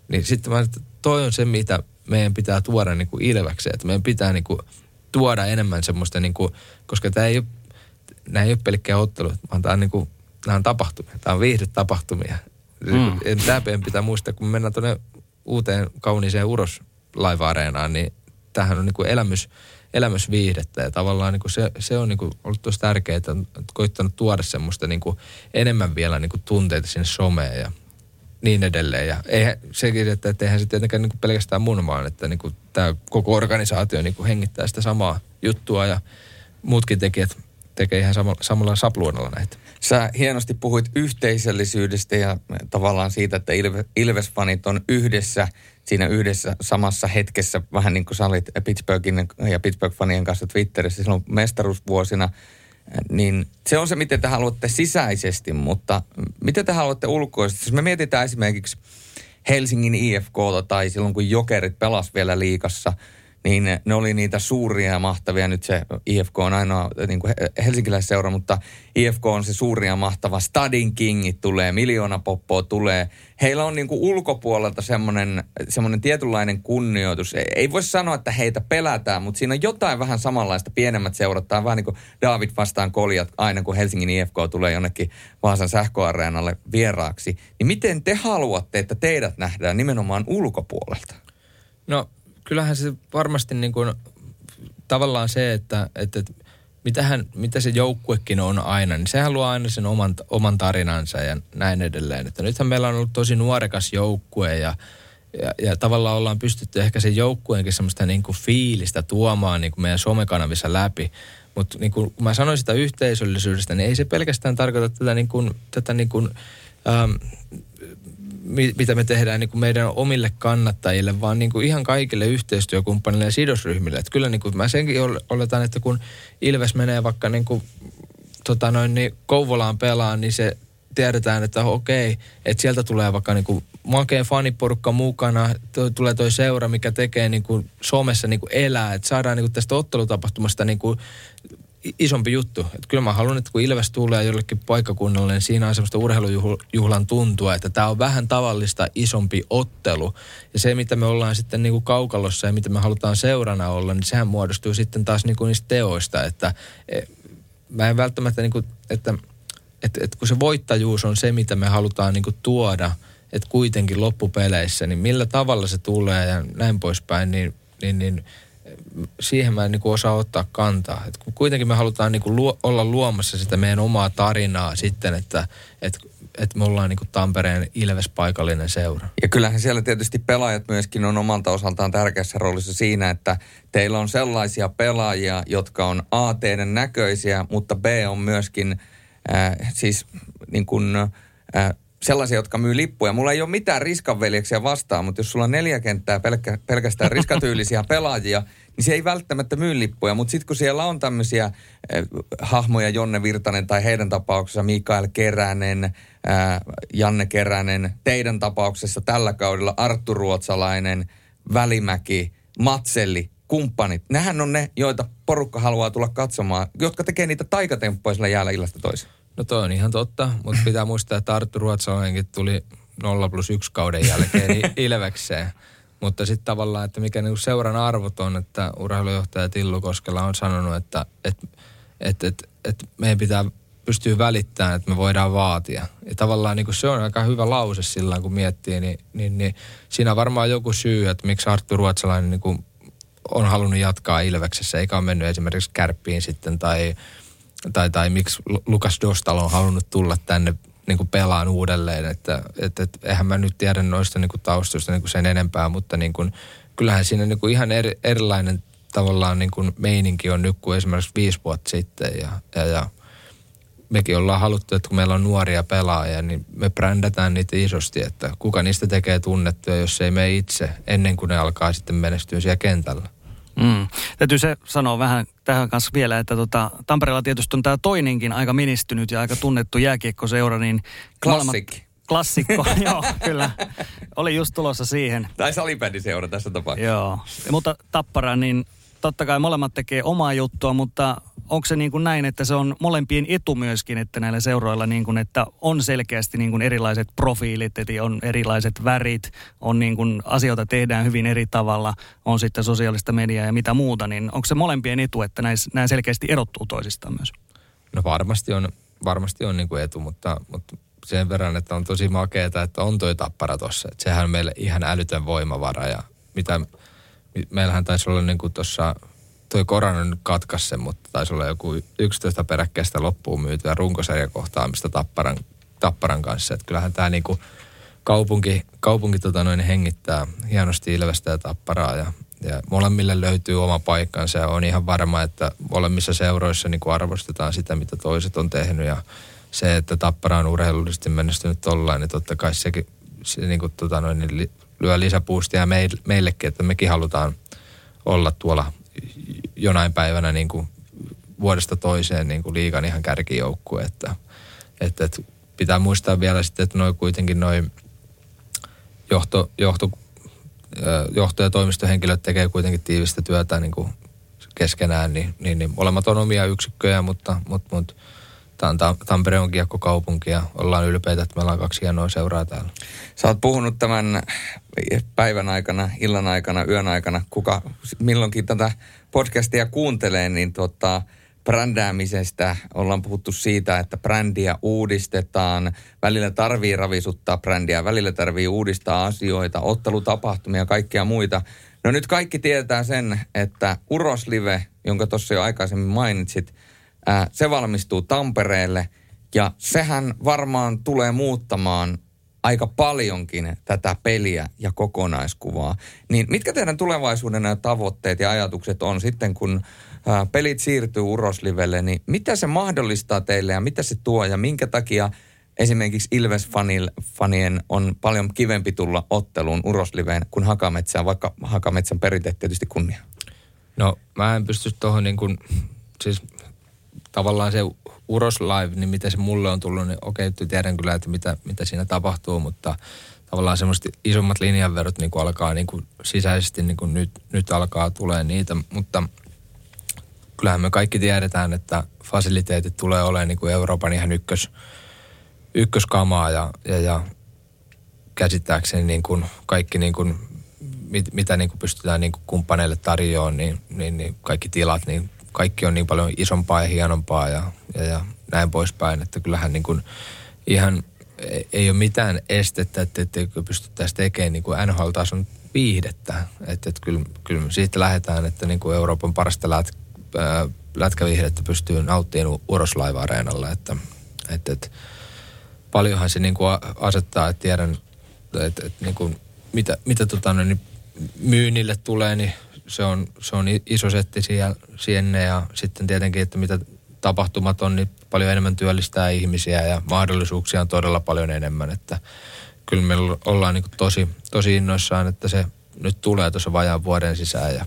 Niin sitten mä toi on se, mitä meidän pitää tuoda niinku ilväkseen, että meidän pitää niinku tuoda enemmän semmoista, niinku, koska tämä ei ole, nämä ei ole pelkkää ottelut, vaan tämä on, niinku, nämä on tapahtumia, tämä on viihdetapahtumia. Mm. Tämä pitää muistaa, kun mennään tuonne uuteen kauniiseen uros live-areenaan, niin tämähän on niin kuin elämys, elämysviihdettä ja tavallaan niin kuin se, se on niin kuin ollut tosi tärkeää, että on koittanut tuoda semmoista niin kuin enemmän vielä niin kuin tunteita sinne someen ja niin edelleen. Ja eihän, sekin, että, eihän se tietenkään niin kuin pelkästään mun, vaan että niin kuin tämä koko organisaatio niin kuin hengittää sitä samaa juttua ja muutkin tekijät tekee ihan samalla, samalla sapluunalla näitä. Sä hienosti puhuit yhteisöllisyydestä ja tavallaan siitä, että Ilves-fanit on yhdessä siinä yhdessä samassa hetkessä, vähän niin kuin sä olit Pittsburghin ja Pittsburgh-fanien kanssa Twitterissä silloin mestaruusvuosina, niin se on se, miten te haluatte sisäisesti, mutta miten te haluatte ulkoisesti? Jos me mietitään esimerkiksi Helsingin IFK tai silloin kun Jokerit pelas vielä liikassa – niin ne oli niitä suuria ja mahtavia. Nyt se IFK on ainoa niin kuin helsinkiläisseura, mutta IFK on se suuria ja mahtava. Stadin kingit tulee, miljoona poppoa tulee. Heillä on niin kuin ulkopuolelta semmoinen, semmoinen tietynlainen kunnioitus. Ei voi sanoa, että heitä pelätään, mutta siinä on jotain vähän samanlaista. Pienemmät seurat, tämä vähän niin kuin David vastaan koljat aina, kun Helsingin IFK tulee jonnekin Vaasan sähköareenalle vieraaksi. Niin miten te haluatte, että teidät nähdään nimenomaan ulkopuolelta? No kyllähän se varmasti niin kuin, tavallaan se, että, että, mitähän, mitä se joukkuekin on aina, niin sehän luo aina sen oman, oman tarinansa ja näin edelleen. Että nythän meillä on ollut tosi nuorekas joukkue ja, ja, ja tavallaan ollaan pystytty ehkä sen joukkueenkin semmoista niin kuin fiilistä tuomaan niin kuin meidän somekanavissa läpi. Mutta niin kun mä sanoin sitä yhteisöllisyydestä, niin ei se pelkästään tarkoita tätä, niin kuin, tätä niin kuin, ähm, mitä me tehdään niin kuin meidän omille kannattajille, vaan niin kuin ihan kaikille yhteistyökumppanille ja sidosryhmille. Että kyllä niin kuin mä senkin oletan, että kun Ilves menee vaikka niin kuin, tota noin, niin Kouvolaan pelaa, niin se tiedetään, että okei, että sieltä tulee vaikka niin kuin makea faniporukka mukana, tulee toi seura, mikä tekee niin kuin somessa niin kuin elää, että saadaan niin kuin tästä ottelutapahtumasta niin kuin isompi juttu. Että kyllä mä haluan, että kun Ilves tulee jollekin paikkakunnalle, niin siinä on semmoista urheilujuhlan tuntua, että tämä on vähän tavallista isompi ottelu. Ja se, mitä me ollaan sitten niin kuin kaukalossa ja mitä me halutaan seurana olla, niin sehän muodostuu sitten taas niin kuin niistä teoista. Että e, mä en välttämättä, niin kuin, että, että, että kun se voittajuus on se, mitä me halutaan niin kuin tuoda, että kuitenkin loppupeleissä, niin millä tavalla se tulee ja näin poispäin, niin, niin, niin siihen mä en niin kuin osaa ottaa kantaa. Et kuitenkin me halutaan niin kuin luo, olla luomassa sitä meidän omaa tarinaa sitten, että et, et me ollaan niin Tampereen Ilves paikallinen seura. Ja kyllähän siellä tietysti pelaajat myöskin on omalta osaltaan tärkeässä roolissa siinä, että teillä on sellaisia pelaajia, jotka on A, teidän näköisiä, mutta B on myöskin äh, siis niin kuin, äh, sellaisia, jotka myy lippuja. Mulla ei ole mitään riskanveljeksiä vastaan, mutta jos sulla on neljä kenttää pelkkä, pelkästään riskatyylisiä pelaajia, niin se ei välttämättä myy lippuja. Mutta sitten kun siellä on tämmöisiä äh, hahmoja, Jonne Virtanen tai heidän tapauksessa Mikael Keränen, äh, Janne Keränen, teidän tapauksessa tällä kaudella Arttu Ruotsalainen, Välimäki, Matselli, kumppanit. Nehän on ne, joita porukka haluaa tulla katsomaan, jotka tekee niitä taikatemppoja sillä jäällä illasta toiseen. No toi on ihan totta, mutta pitää muistaa, että Arttu Ruotsalainenkin tuli 0 plus 1 kauden jälkeen Ilvekseen. Mutta sitten tavallaan, että mikä niinku seuran arvot on, että urheilujohtaja Tillu Koskela on sanonut, että et, et, et, et meidän pitää pystyä välittämään, että me voidaan vaatia. Ja tavallaan niin se on aika hyvä lause sillä kun miettii, niin, niin, niin siinä on varmaan joku syy, että miksi Arttu Ruotsalainen niin kuin on halunnut jatkaa Ilveksessä, eikä ole mennyt esimerkiksi kärppiin sitten tai tai, tai miksi Lukas Dostal on halunnut tulla tänne niin kuin pelaan uudelleen. Että, että, että eihän mä nyt tiedä noista niin kuin taustoista niin kuin sen enempää, mutta niin kuin, kyllähän siinä niin kuin ihan eri, erilainen tavallaan niin kuin meininki on nyt kuin esimerkiksi viisi vuotta sitten. Ja, ja, ja mekin ollaan haluttu, että kun meillä on nuoria pelaajia, niin me brändätään niitä isosti, että kuka niistä tekee tunnettuja, jos ei me itse, ennen kuin ne alkaa sitten menestyä siellä kentällä. Mm. Täytyy se sanoa vähän tähän kanssa vielä, että tota, Tampereella tietysti on tämä toinenkin aika ministynyt ja aika tunnettu jääkiekkoseura, niin... Klassik. Klassikko, joo, kyllä. Oli just tulossa siihen. Tai salibändiseura tässä tapauksessa. Joo, mutta Tappara, niin totta kai molemmat tekee omaa juttua, mutta onko se niin kuin näin, että se on molempien etu myöskin, että näillä seuroilla niin kuin, että on selkeästi niin kuin erilaiset profiilit, että on erilaiset värit, on niin kuin asioita tehdään hyvin eri tavalla, on sitten sosiaalista mediaa ja mitä muuta, niin onko se molempien etu, että näis, nämä selkeästi erottuu toisistaan myös? No varmasti on, varmasti on niin kuin etu, mutta, mutta sen verran, että on tosi makeeta, että on toi tappara tuossa. Sehän on meille ihan älytön voimavara ja mitä, meillähän taisi olla niin kuin tuossa toi korona nyt katkaisi sen, mutta taisi olla joku 11 peräkkäistä loppuun myytyä runkosarjakohtaamista Tapparan, Tapparan kanssa. Että kyllähän tämä niinku kaupunki, kaupunki tota noin hengittää hienosti Ilvestä ja Tapparaa ja, ja molemmille löytyy oma paikkansa ja on ihan varma, että molemmissa seuroissa niinku arvostetaan sitä, mitä toiset on tehnyt ja se, että Tappara on urheilullisesti menestynyt tollain, niin totta kai sekin se, niinku, tota noin, niin lyö lisäpuustia meillekin, että mekin halutaan olla tuolla jonain päivänä niin kuin vuodesta toiseen niin kuin liigan ihan kärkijoukkue, että, että, että pitää muistaa vielä sitten, että noin kuitenkin noin johto, johto, johto- ja toimistohenkilöt tekee kuitenkin tiivistä työtä niin kuin keskenään, niin, niin, niin molemmat on omia yksikköjä, mutta, mutta, mutta Tämä on Tampere on kiekkokaupunki ja ollaan ylpeitä, että meillä on kaksi hienoa seuraa täällä. Sä oot puhunut tämän päivän aikana, illan aikana, yön aikana, kuka milloinkin tätä podcastia kuuntelee, niin tota, brändäämisestä ollaan puhuttu siitä, että brändiä uudistetaan. Välillä tarvii ravisuttaa brändiä, välillä tarvii uudistaa asioita, ottelutapahtumia ja kaikkia muita. No nyt kaikki tietää sen, että Uroslive, jonka tuossa jo aikaisemmin mainitsit – Se valmistuu Tampereelle ja sehän varmaan tulee muuttamaan aika paljonkin tätä peliä ja kokonaiskuvaa. Niin mitkä teidän tulevaisuuden tavoitteet ja ajatukset on sitten, kun pelit siirtyy Uroslivelle, niin mitä se mahdollistaa teille ja mitä se tuo ja minkä takia esimerkiksi Ilves-fanien on paljon kivempi tulla otteluun Urosliveen kuin Hakametsään, vaikka Hakametsän perinteet tietysti kunnia? No mä en pysty tuohon niin kuin, siis tavallaan se Uros Live, niin miten se mulle on tullut, niin okei, tiedän kyllä, että mitä, mitä siinä tapahtuu, mutta tavallaan semmoista isommat linjanverot niin kuin alkaa niin kuin sisäisesti, niin kuin nyt, nyt alkaa tulee niitä, mutta kyllähän me kaikki tiedetään, että fasiliteetit tulee olemaan niin kuin Euroopan ihan ykkös, ykköskamaa ja, ja, ja käsittääkseni niin kuin kaikki niin kuin, mit, mitä niin kuin pystytään niin kuin kumppaneille tarjoamaan, niin, niin, niin kaikki tilat, niin kaikki on niin paljon isompaa ja hienompaa ja, ja, ja näin poispäin, että kyllähän niin kuin ihan ei ole mitään estettä, että etteikö pystyttäisiin tekemään niin kuin NHL-tason viihdettä. Että, että kyllä, kyllä siitä lähdetään, että niin kuin Euroopan parasta lät, ää, lätkäviihdettä pystyy nauttimaan Uroslaiva-areenalla. Että, että, että paljonhan se niin kuin asettaa, että tiedän, että, että niin kuin mitä, mitä tota, niin myynnille tulee, niin se on, se on iso setti siellä, sinne ja sitten tietenkin, että mitä tapahtumat on, niin paljon enemmän työllistää ihmisiä ja mahdollisuuksia on todella paljon enemmän, että kyllä me ollaan niin tosi, tosi innoissaan, että se nyt tulee tuossa vajaan vuoden sisään ja,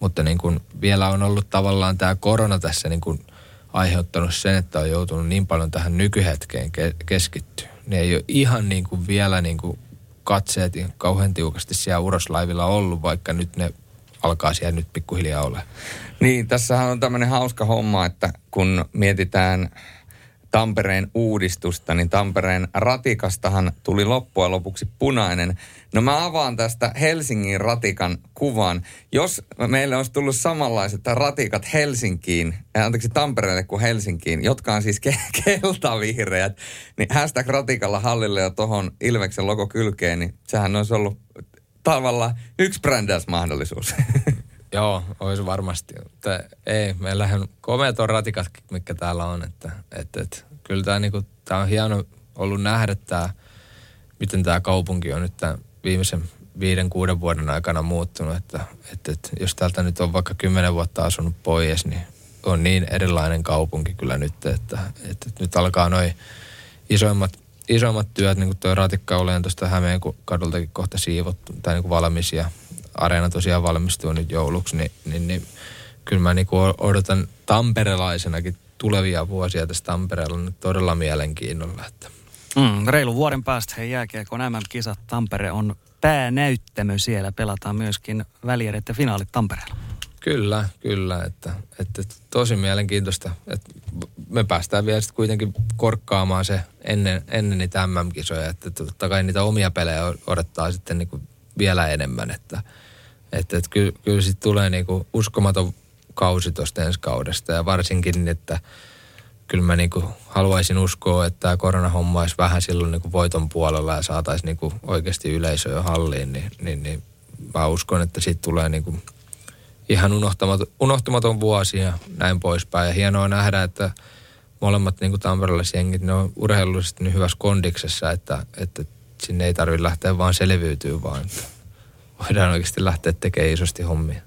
mutta niin kuin vielä on ollut tavallaan tämä korona tässä niin kuin aiheuttanut sen, että on joutunut niin paljon tähän nykyhetkeen ke- keskittyä. Ne ei ole ihan niin kuin vielä niin kuin katseet kauhean tiukasti siellä uroslaivilla ollut, vaikka nyt ne alkaa siellä nyt pikkuhiljaa olla. Niin, tässähän on tämmöinen hauska homma, että kun mietitään Tampereen uudistusta, niin Tampereen ratikastahan tuli loppujen lopuksi punainen. No mä avaan tästä Helsingin ratikan kuvan. Jos meille olisi tullut samanlaiset ratikat Helsinkiin, äh, anteeksi Tampereelle kuin Helsinkiin, jotka on siis ke- keltavihreät, niin hashtag ratikalla hallille ja tuohon Ilveksen logo kylkeen, niin sehän olisi ollut tavallaan yksi brändäysmahdollisuus. Joo, olisi varmasti. Mutta ei, meillähän komeat on ratikat, mikä täällä on. Että, että, että, kyllä tämä, niinku, tämä on hieno ollut nähdä tämä, miten tämä kaupunki on nyt tämän viimeisen viiden, kuuden vuoden aikana muuttunut. Että, että, että jos täältä nyt on vaikka kymmenen vuotta asunut pois, niin on niin erilainen kaupunki kyllä nyt, että, että, että nyt alkaa noin isoimmat isommat työt, niin kuin tuo ratikka olen tuosta Hämeen kadultakin kohta siivottu tai niin kuin valmis ja areena tosiaan valmistuu nyt jouluksi, niin, niin, niin kyllä mä niin kuin odotan tamperelaisenakin tulevia vuosia tässä Tampereella nyt todella mielenkiinnolla. Että. Mm, reilu vuoden päästä hei jääkiekon MM-kisat Tampere on päänäyttämö siellä. Pelataan myöskin välierit ja finaalit Tampereella. Kyllä, kyllä. Että, että tosi mielenkiintoista. Että me päästään vielä sitten kuitenkin korkkaamaan se ennen, ennen niitä MM-kisoja. Että totta kai niitä omia pelejä odottaa sitten niin kuin vielä enemmän. Että, että, että kyllä, kyllä sitten tulee niin kuin uskomaton kausi tuosta ensi kaudesta. Ja varsinkin, että kyllä mä niin kuin haluaisin uskoa, että tämä koronahomma olisi vähän silloin niin kuin voiton puolella ja saataisiin niin kuin oikeasti yleisöä halliin. Niin, niin, niin mä uskon, että siitä tulee niin kuin – ihan unohtamaton, unohtamaton vuosi ja näin poispäin. Ja hienoa nähdä, että molemmat niin tamperelaisjengit, ne on urheilullisesti niin hyvässä kondiksessa, että, että sinne ei tarvitse lähteä vaan selviytyä, vaan voidaan oikeasti lähteä tekemään isosti hommia.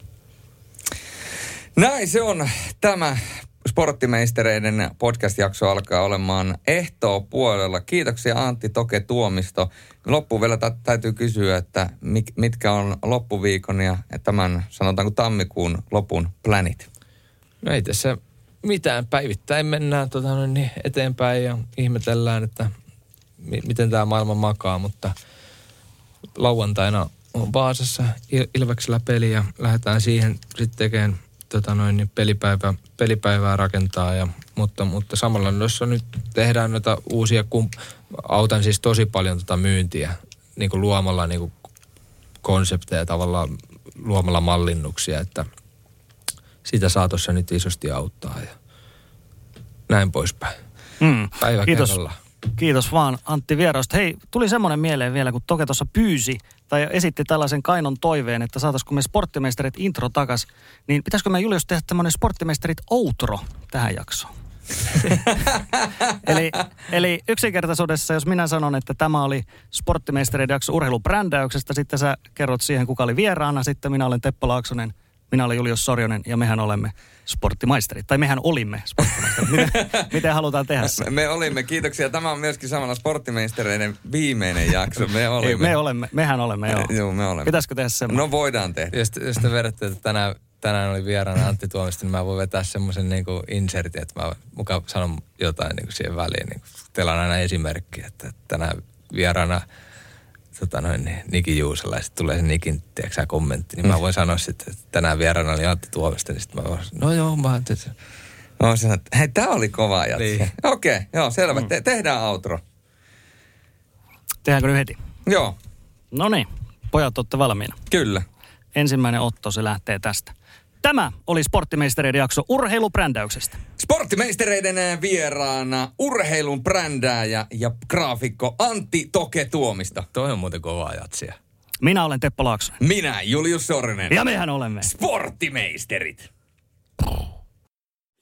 Näin se on tämä Sporttimeistereiden podcast-jakso alkaa olemaan ehtoo puolella. Kiitoksia Antti Toke Tuomisto. Loppuun vielä täytyy kysyä, että mitkä on loppuviikon ja tämän sanotaanko tammikuun lopun planit? No ei tässä mitään. Päivittäin mennään noin, niin eteenpäin ja ihmetellään, että mi- miten tämä maailma makaa, mutta lauantaina on Vaasassa Il- Ilveksellä peli ja lähdetään siihen sitten tekemään tota noin, niin pelipäivä, pelipäivää rakentaa. Ja, mutta, mutta samalla jos nyt tehdään noita uusia, kum, autan siis tosi paljon tota myyntiä niin kuin luomalla niin kuin konsepteja tavallaan luomalla mallinnuksia, että sitä saatossa nyt isosti auttaa ja näin poispäin. Mm. Päivä Kiitos. kerrallaan. Kiitos vaan Antti Vierosta. Hei, tuli semmoinen mieleen vielä, kun Toke tuossa pyysi tai esitti tällaisen kainon toiveen, että saataisiko me sporttimeisterit intro takas, niin pitäisikö me Julius tehdä tämmöinen sporttimeisterit outro tähän jaksoon? eli, eli yksinkertaisuudessa, jos minä sanon, että tämä oli sporttimeistereiden jakso urheilubrändäyksestä, sitten sä kerrot siihen, kuka oli vieraana, sitten minä olen Teppo Laaksonen, minä olen Julius Sorjonen ja mehän olemme sporttimaisterit. Tai mehän olimme sporttimaisterit. Miten, miten halutaan tehdä se? Me, me olimme, kiitoksia. Tämä on myöskin samalla sporttimeistereiden viimeinen jakso. Me olimme. Me olemme, mehän olemme, joo. Joo, me olemme. Pitäisikö tehdä semmoinen? No voidaan tehdä. Jos, jos te vedätte, että tänään, tänään oli vieraana Antti Tuomista, niin mä voin vetää semmoisen niin insertin, että mä mukaan sanon jotain niin kuin siihen väliin. Niin kuin, teillä on aina esimerkki, että tänään vieraana tota noin, niin Niki Juusella ja sitten tulee se Nikin tiedätkö, kommentti, niin mä voin sanoa sitten, että tänään vieraana oli Antti Tuomista, niin sitten mä voin, no joo, mä oon tietysti. No, sanoin, että hei, tää oli kova jatsi. Niin. Okei, okay, joo, selvä. Te- tehdään outro. Tehdäänkö nyt heti? Joo, No niin, pojat olette valmiina. kyllä. Ensimmäinen otto, se lähtee tästä. Tämä oli Sporttimeistereiden jakso urheilubrändäyksestä. Sporttimeistereiden eh, vieraana urheilun brändääjä ja graafikko Antti Toke Tuomista. Toi on muuten kovaa jatsia. Minä olen Teppo Laaksonen. Minä, Julius Sorinen. Ja mehän olemme. Sporttimeisterit.